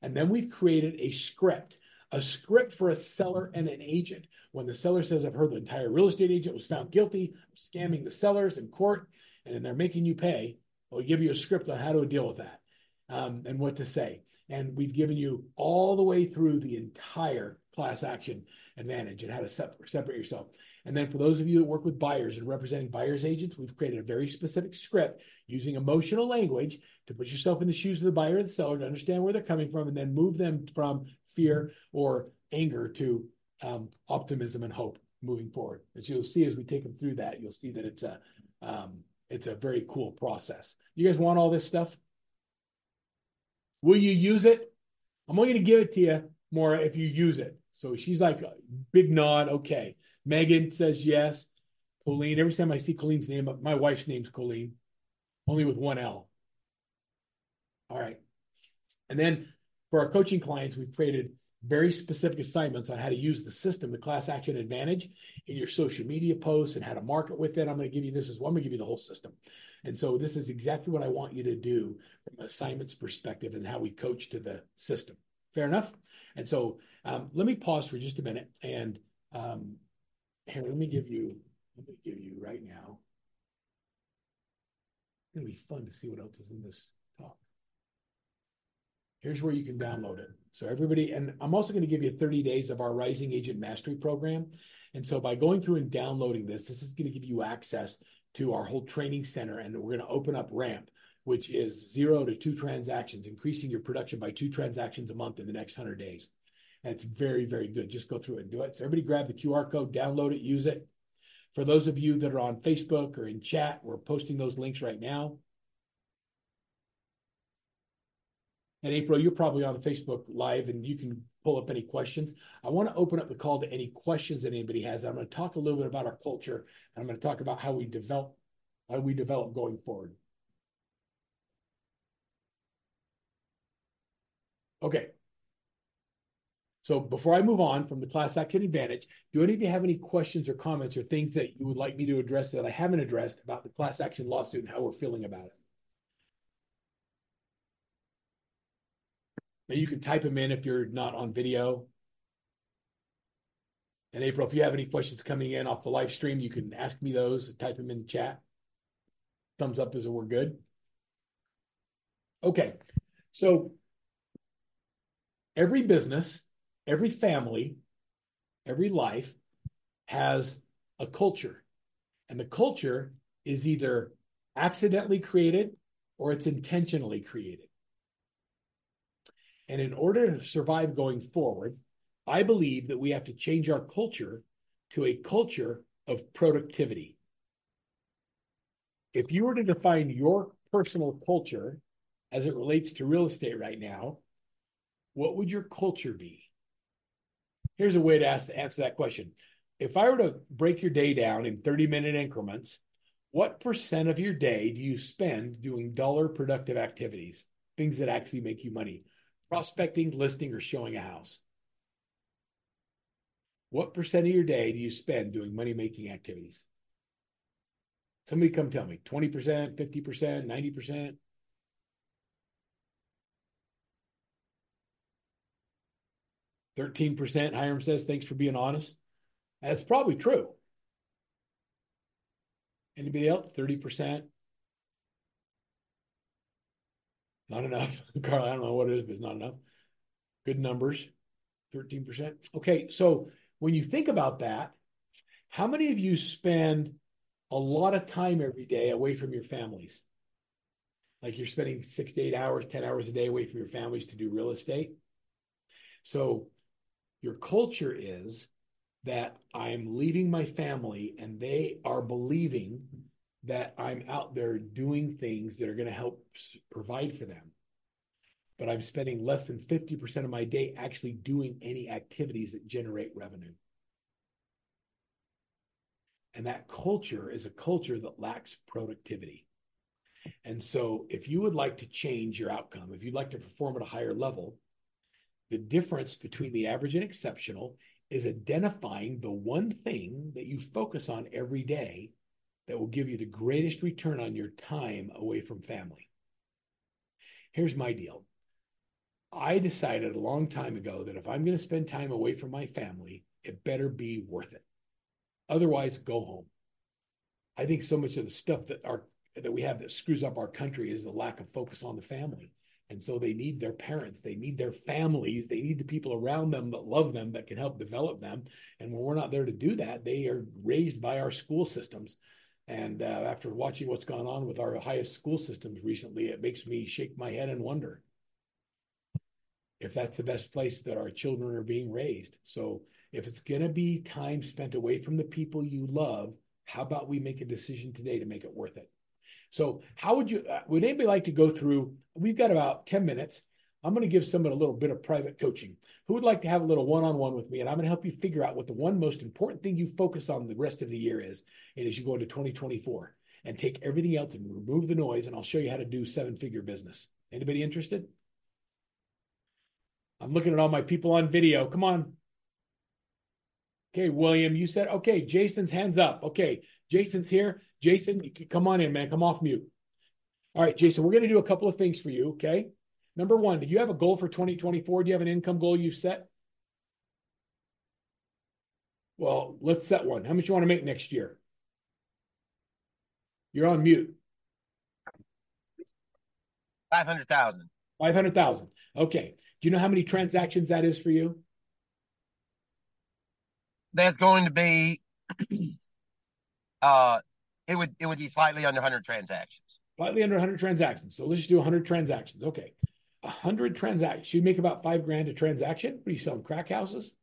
And then we've created a script, a script for a seller and an agent. When the seller says, "I've heard the entire real estate agent was found guilty of scamming the sellers in court, and then they're making you pay," we'll give you a script on how to deal with that um, and what to say. And we've given you all the way through the entire class action advantage and how to separate yourself. And then for those of you that work with buyers and representing buyers agents, we've created a very specific script using emotional language to put yourself in the shoes of the buyer or the seller to understand where they're coming from and then move them from fear or anger to um, optimism and hope moving forward. As you'll see as we take them through that, you'll see that it's a um, it's a very cool process. You guys want all this stuff? Will you use it? I'm only going to give it to you more if you use it. So she's like, big nod. Okay. Megan says yes. Colleen, every time I see Colleen's name, my wife's name's Colleen, only with one L. All right. And then for our coaching clients, we've created very specific assignments on how to use the system, the class action advantage in your social media posts and how to market with it. I'm going to give you this as well. I'm going to give you the whole system. And so this is exactly what I want you to do from an assignments perspective and how we coach to the system. Fair enough? And so um, let me pause for just a minute. And um, here, let me give you, let me give you right now. It's to be fun to see what else is in this talk. Here's where you can download it. So everybody, and I'm also going to give you 30 days of our Rising Agent Mastery program. And so by going through and downloading this, this is going to give you access to our whole training center, and we're going to open up Ramp, which is zero to two transactions, increasing your production by two transactions a month in the next 100 days. And it's very, very good. Just go through it and do it. So everybody grab the QR code, download it, use it. For those of you that are on Facebook or in chat, we're posting those links right now. And April, you're probably on the Facebook Live and you can pull up any questions. I want to open up the call to any questions that anybody has. I'm going to talk a little bit about our culture and I'm going to talk about how we develop how we develop going forward. Okay. So before I move on from the class action advantage, do any of you have any questions or comments or things that you would like me to address that I haven't addressed about the class action lawsuit and how we're feeling about it? Now you can type them in if you're not on video. And April, if you have any questions coming in off the live stream, you can ask me those, type them in the chat. Thumbs up as we're good. Okay. So every business, every family, every life has a culture. And the culture is either accidentally created or it's intentionally created. And in order to survive going forward, I believe that we have to change our culture to a culture of productivity. If you were to define your personal culture as it relates to real estate right now, what would your culture be? Here's a way to ask answer that question. If I were to break your day down in 30 minute increments, what percent of your day do you spend doing dollar productive activities, things that actually make you money? Prospecting, listing, or showing a house? What percent of your day do you spend doing money making activities? Somebody come tell me 20%, 50%, 90%. Thirteen percent. Hiram says, "Thanks for being honest." That's probably true. Anybody else? Thirty percent. Not enough, Carl. I don't know what it is, but it's not enough. Good numbers. Thirteen percent. Okay, so when you think about that, how many of you spend a lot of time every day away from your families? Like you're spending six to eight hours, 10 hours a day away from your families to do real estate. So your culture is that I'm leaving my family and they are believing that I'm out there doing things that are going to help provide for them. But I'm spending less than 50% of my day actually doing any activities that generate revenue. And that culture is a culture that lacks productivity. And so, if you would like to change your outcome, if you'd like to perform at a higher level, the difference between the average and exceptional is identifying the one thing that you focus on every day that will give you the greatest return on your time away from family. Here's my deal I decided a long time ago that if I'm going to spend time away from my family, it better be worth it. Otherwise, go home. I think so much of the stuff that our that we have that screws up our country is the lack of focus on the family. And so they need their parents, they need their families, they need the people around them that love them, that can help develop them. And when we're not there to do that, they are raised by our school systems. And uh, after watching what's gone on with our highest school systems recently, it makes me shake my head and wonder if that's the best place that our children are being raised. So if it's going to be time spent away from the people you love, how about we make a decision today to make it worth it? So, how would you, uh, would anybody like to go through? We've got about 10 minutes. I'm going to give someone a little bit of private coaching. Who would like to have a little one on one with me? And I'm going to help you figure out what the one most important thing you focus on the rest of the year is. And as you go into 2024 and take everything else and remove the noise, and I'll show you how to do seven figure business. Anybody interested? I'm looking at all my people on video. Come on. Okay, William, you said, okay, Jason's hands up. Okay, Jason's here. Jason, come on in, man. Come off mute. All right, Jason, we're going to do a couple of things for you. Okay. Number one, do you have a goal for 2024? Do you have an income goal you've set? Well, let's set one. How much you want to make next year? You're on mute. 500,000. 500,000. Okay. Do you know how many transactions that is for you? That's going to be uh it would it would be slightly under 100 transactions. Slightly under 100 transactions. So let's just do 100 transactions. Okay. 100 transactions. You make about 5 grand a transaction? What are you selling crack houses?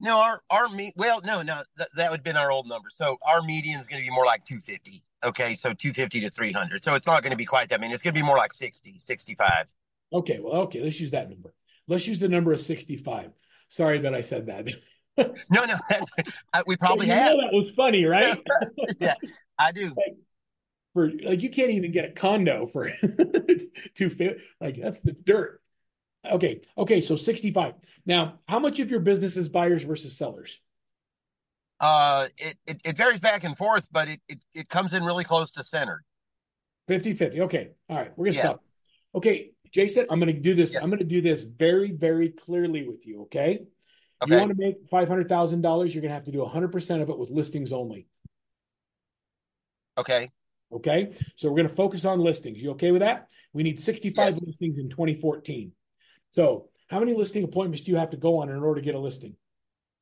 No, our our me well, no, no, th- that would have been our old number. So our median is going to be more like 250. Okay, so 250 to 300. So it's not going to be quite that. I mean, it's going to be more like 60, 65. Okay, well, okay, let's use that number. Let's use the number of 65. Sorry that I said that. no, no, we probably have. that was funny, right? yeah, I do. Like, for like, you can't even get a condo for two fifty. Like that's the dirt. Okay, okay, so sixty-five. Now, how much of your business is buyers versus sellers? Uh, it, it, it varies back and forth, but it, it, it comes in really close to centered. 50 50. Okay. All right. We're going to yeah. stop. Okay. Jason, I'm going to do this. Yes. I'm going to do this very, very clearly with you. Okay. Okay. You want to make five hundred thousand dollars, you're going to have to do hundred percent of it with listings only. Okay. Okay. So we're going to focus on listings. You okay with that? We need 65 yes. listings in 2014. So How many listing appointments do you have to go on in order to get a listing?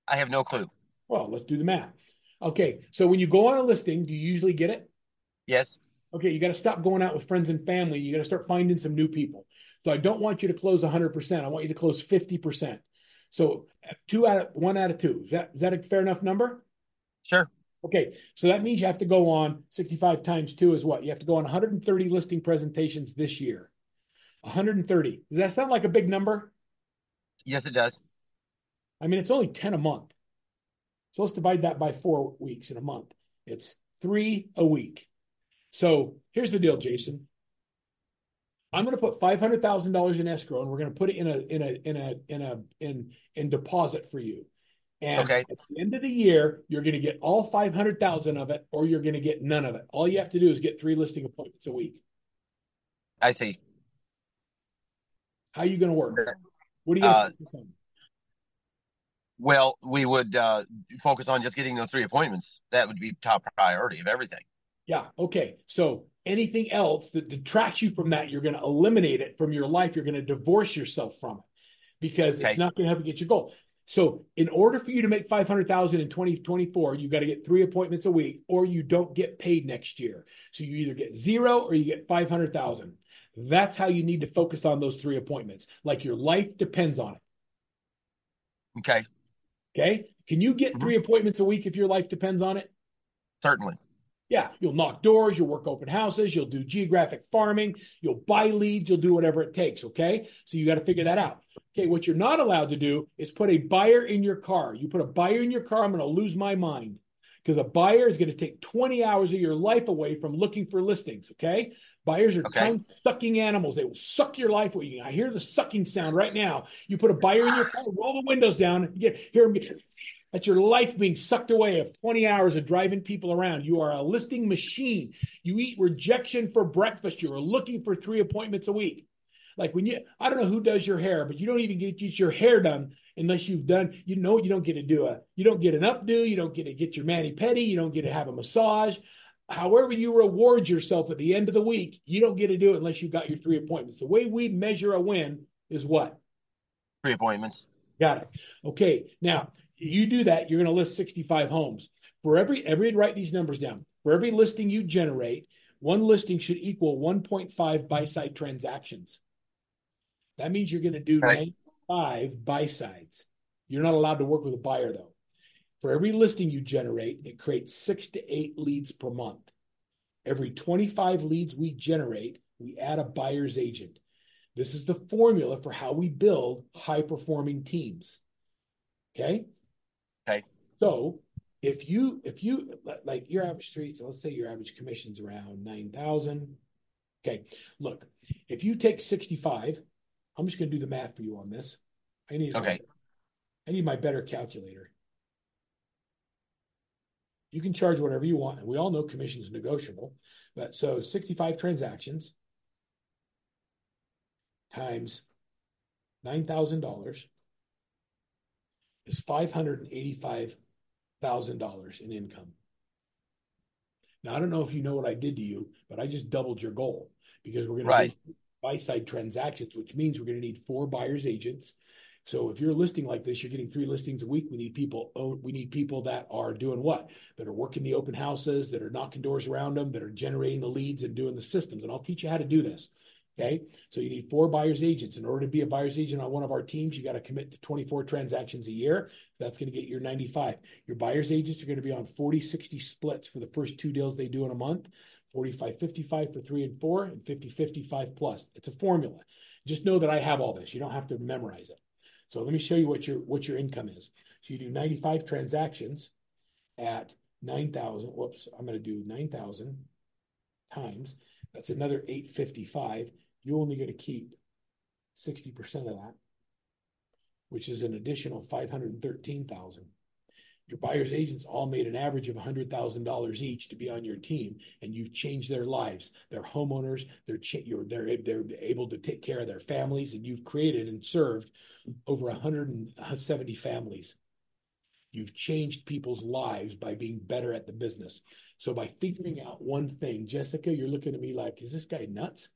I have no clue. Well, let's do the math. Okay, so when you go on a listing, do you usually get it? Yes. Okay, you got to stop going out with friends and family. You got to start finding some new people. So I don't want you to close 100%. I want you to close 50%. So uh, two out of one out of two. Is that is that a fair enough number? Sure. Okay, so that means you have to go on 65 times two is what? You have to go on 130 listing presentations this year. 130. Does that sound like a big number? Yes, it does. I mean, it's only 10 a month. So let's divide that by four weeks in a month. It's three a week. So here's the deal, Jason. I'm going to put five hundred thousand dollars in escrow, and we're going to put it in a in a in a in a in in deposit for you. And okay. at the end of the year, you're going to get all five hundred thousand of it, or you're going to get none of it. All you have to do is get three listing appointments a week. I see. How are you going to work? What are you going to uh, on? Well, we would uh, focus on just getting those three appointments. That would be top priority of everything. Yeah. Okay. So anything else that detracts you from that, you're going to eliminate it from your life. You're going to divorce yourself from it because okay. it's not going to help you get your goal. So, in order for you to make 500,000 in 2024, you got to get three appointments a week or you don't get paid next year. So, you either get zero or you get 500,000. That's how you need to focus on those three appointments. Like your life depends on it. Okay. Okay. Can you get mm-hmm. three appointments a week if your life depends on it? Certainly. Yeah, you'll knock doors, you'll work open houses, you'll do geographic farming, you'll buy leads, you'll do whatever it takes. Okay. So you got to figure that out. Okay. What you're not allowed to do is put a buyer in your car. You put a buyer in your car, I'm going to lose my mind because a buyer is going to take 20 hours of your life away from looking for listings. Okay. Buyers are okay. time sucking animals. They will suck your life away. I hear the sucking sound right now. You put a buyer in your car, roll the windows down, you get, hear them that's your life being sucked away of 20 hours of driving people around. You are a listing machine. You eat rejection for breakfast. You are looking for three appointments a week. Like when you, I don't know who does your hair, but you don't even get, get your hair done unless you've done, you know, you don't get to do a, you don't get an updo, you don't get to get your mani pedi, you don't get to have a massage. However, you reward yourself at the end of the week, you don't get to do it unless you've got your three appointments. The way we measure a win is what? Three appointments. Got it. Okay. Now, you do that, you're going to list 65 homes. For every, every, write these numbers down. For every listing you generate, one listing should equal 1.5 buy side transactions. That means you're going to do right. 95 buy sides. You're not allowed to work with a buyer though. For every listing you generate, it creates six to eight leads per month. Every 25 leads we generate, we add a buyer's agent. This is the formula for how we build high performing teams. Okay. Okay. So if you if you like your average streets, let's say your average commission's around nine thousand. Okay, look, if you take sixty-five, I'm just going to do the math for you on this. I need okay. I need my better calculator. You can charge whatever you want, and we all know commission is negotiable. But so 65 transactions times nine thousand dollars is $585,000 in income. Now, I don't know if you know what I did to you, but I just doubled your goal because we're going right. to buy side transactions, which means we're going to need four buyers agents. So if you're listing like this, you're getting three listings a week. We need people. We need people that are doing what? That are working the open houses, that are knocking doors around them, that are generating the leads and doing the systems. And I'll teach you how to do this. Okay. So you need four buyer's agents. In order to be a buyer's agent on one of our teams, you got to commit to 24 transactions a year. That's going to get your 95. Your buyer's agents are going to be on 40 60 splits for the first two deals they do in a month 45 55 for three and four, and 50 55 plus. It's a formula. Just know that I have all this. You don't have to memorize it. So let me show you what your what your income is. So you do 95 transactions at 9,000. Whoops, I'm going to do 9,000 times. That's another 855 you're only get to keep 60% of that, which is an additional 513,000. Your buyer's agents all made an average of $100,000 each to be on your team, and you've changed their lives. They're homeowners. They're cha- they're they're able to take care of their families, and you've created and served over 170 uh, families. You've changed people's lives by being better at the business. So by figuring out one thing, Jessica, you're looking at me like, is this guy nuts?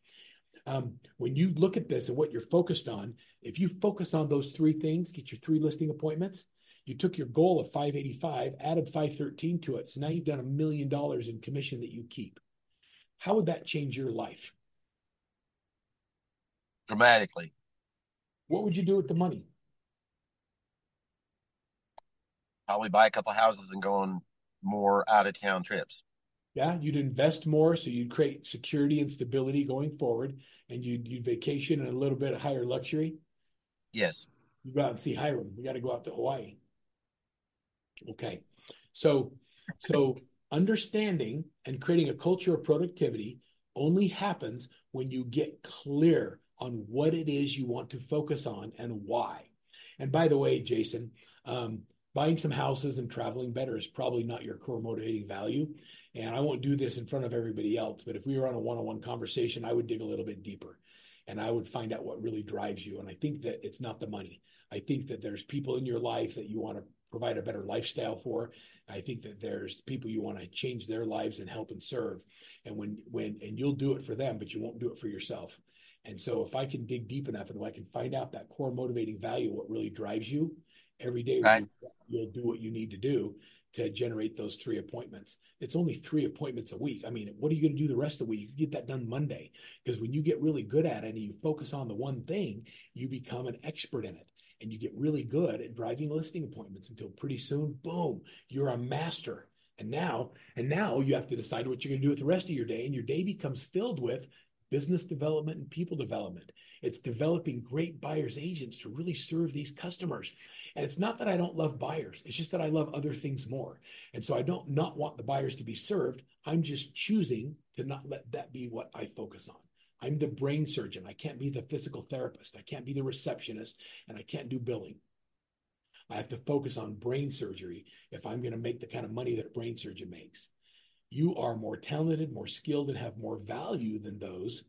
Um, when you look at this and what you're focused on, if you focus on those three things, get your three listing appointments, you took your goal of 585, added 513 to it. So now you've done a million dollars in commission that you keep. How would that change your life? Dramatically. What would you do with the money? Probably buy a couple houses and go on more out of town trips. Yeah, you'd invest more, so you'd create security and stability going forward, and you'd, you'd vacation in a little bit of higher luxury. Yes. You go out and see Hiram. We got to go out to Hawaii. Okay. So, so understanding and creating a culture of productivity only happens when you get clear on what it is you want to focus on and why. And by the way, Jason, um, buying some houses and traveling better is probably not your core motivating value. And I won't do this in front of everybody else, but if we were on a one on one conversation, I would dig a little bit deeper and I would find out what really drives you. And I think that it's not the money. I think that there's people in your life that you want to provide a better lifestyle for. I think that there's people you want to change their lives and help and serve. And when when and you'll do it for them, but you won't do it for yourself. And so if I can dig deep enough and I can find out that core motivating value, what really drives you every day, right. you'll do what you need to do to generate those three appointments. It's only three appointments a week. I mean, what are you going to do the rest of the week? You get that done Monday because when you get really good at it and you focus on the one thing, you become an expert in it and you get really good at driving listing appointments until pretty soon, boom, you're a master. And now, and now you have to decide what you're going to do with the rest of your day. And your day becomes filled with business development and people development. It's developing great buyers agents to really serve these customers. And it's not that I don't love buyers. It's just that I love other things more. And so I don't not want the buyers to be served. I'm just choosing to not let that be what I focus on. I'm the brain surgeon. I can't be the physical therapist. I can't be the receptionist, and I can't do billing. I have to focus on brain surgery if I'm going to make the kind of money that a brain surgeon makes. You are more talented, more skilled, and have more value than those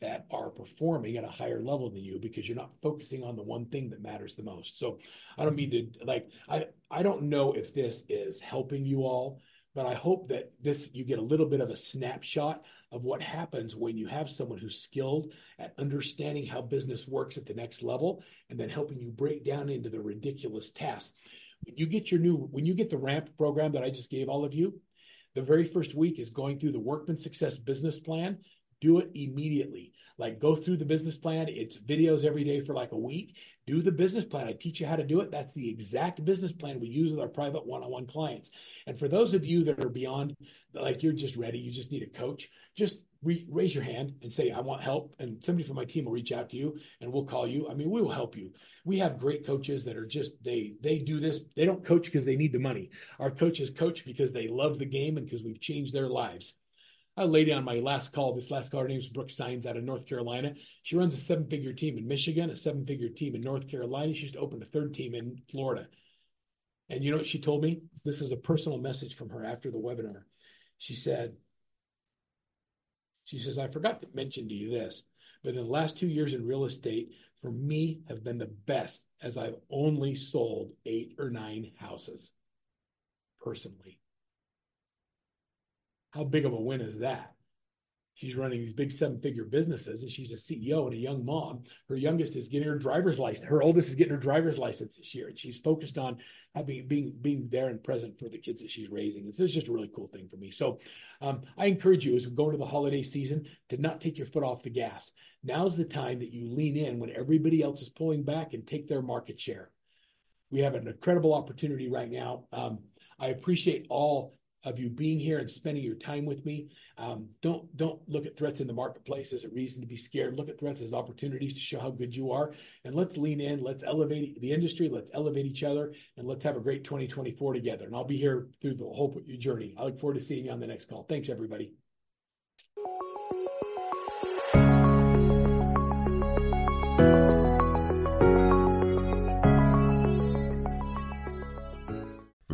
that are performing at a higher level than you because you're not focusing on the one thing that matters the most. So I don't mean to like I I don't know if this is helping you all but I hope that this you get a little bit of a snapshot of what happens when you have someone who's skilled at understanding how business works at the next level and then helping you break down into the ridiculous tasks. When you get your new when you get the ramp program that I just gave all of you, the very first week is going through the Workman Success business plan do it immediately. Like go through the business plan. It's videos every day for like a week. Do the business plan. I teach you how to do it. That's the exact business plan we use with our private one-on-one clients. And for those of you that are beyond, like you're just ready, you just need a coach, just re- raise your hand and say, I want help. And somebody from my team will reach out to you and we'll call you. I mean, we will help you. We have great coaches that are just, they, they do this. They don't coach because they need the money. Our coaches coach because they love the game and because we've changed their lives a lady on my last call, this last call, her name's Brooke Signs out of North Carolina. She runs a seven figure team in Michigan, a seven figure team in North Carolina. She just opened a third team in Florida. And you know what she told me? This is a personal message from her after the webinar. She said, she says, I forgot to mention to you this, but in the last two years in real estate, for me, have been the best as I've only sold eight or nine houses personally. How big of a win is that? She's running these big seven figure businesses and she's a CEO and a young mom. Her youngest is getting her driver's license. Her oldest is getting her driver's license this year. And she's focused on having, being, being there and present for the kids that she's raising. It's just a really cool thing for me. So um, I encourage you as we go into the holiday season to not take your foot off the gas. Now's the time that you lean in when everybody else is pulling back and take their market share. We have an incredible opportunity right now. Um, I appreciate all of you being here and spending your time with me. Um, don't don't look at threats in the marketplace as a reason to be scared. Look at threats as opportunities to show how good you are. And let's lean in. Let's elevate the industry. Let's elevate each other, and let's have a great 2024 together. And I'll be here through the whole journey. I look forward to seeing you on the next call. Thanks, everybody.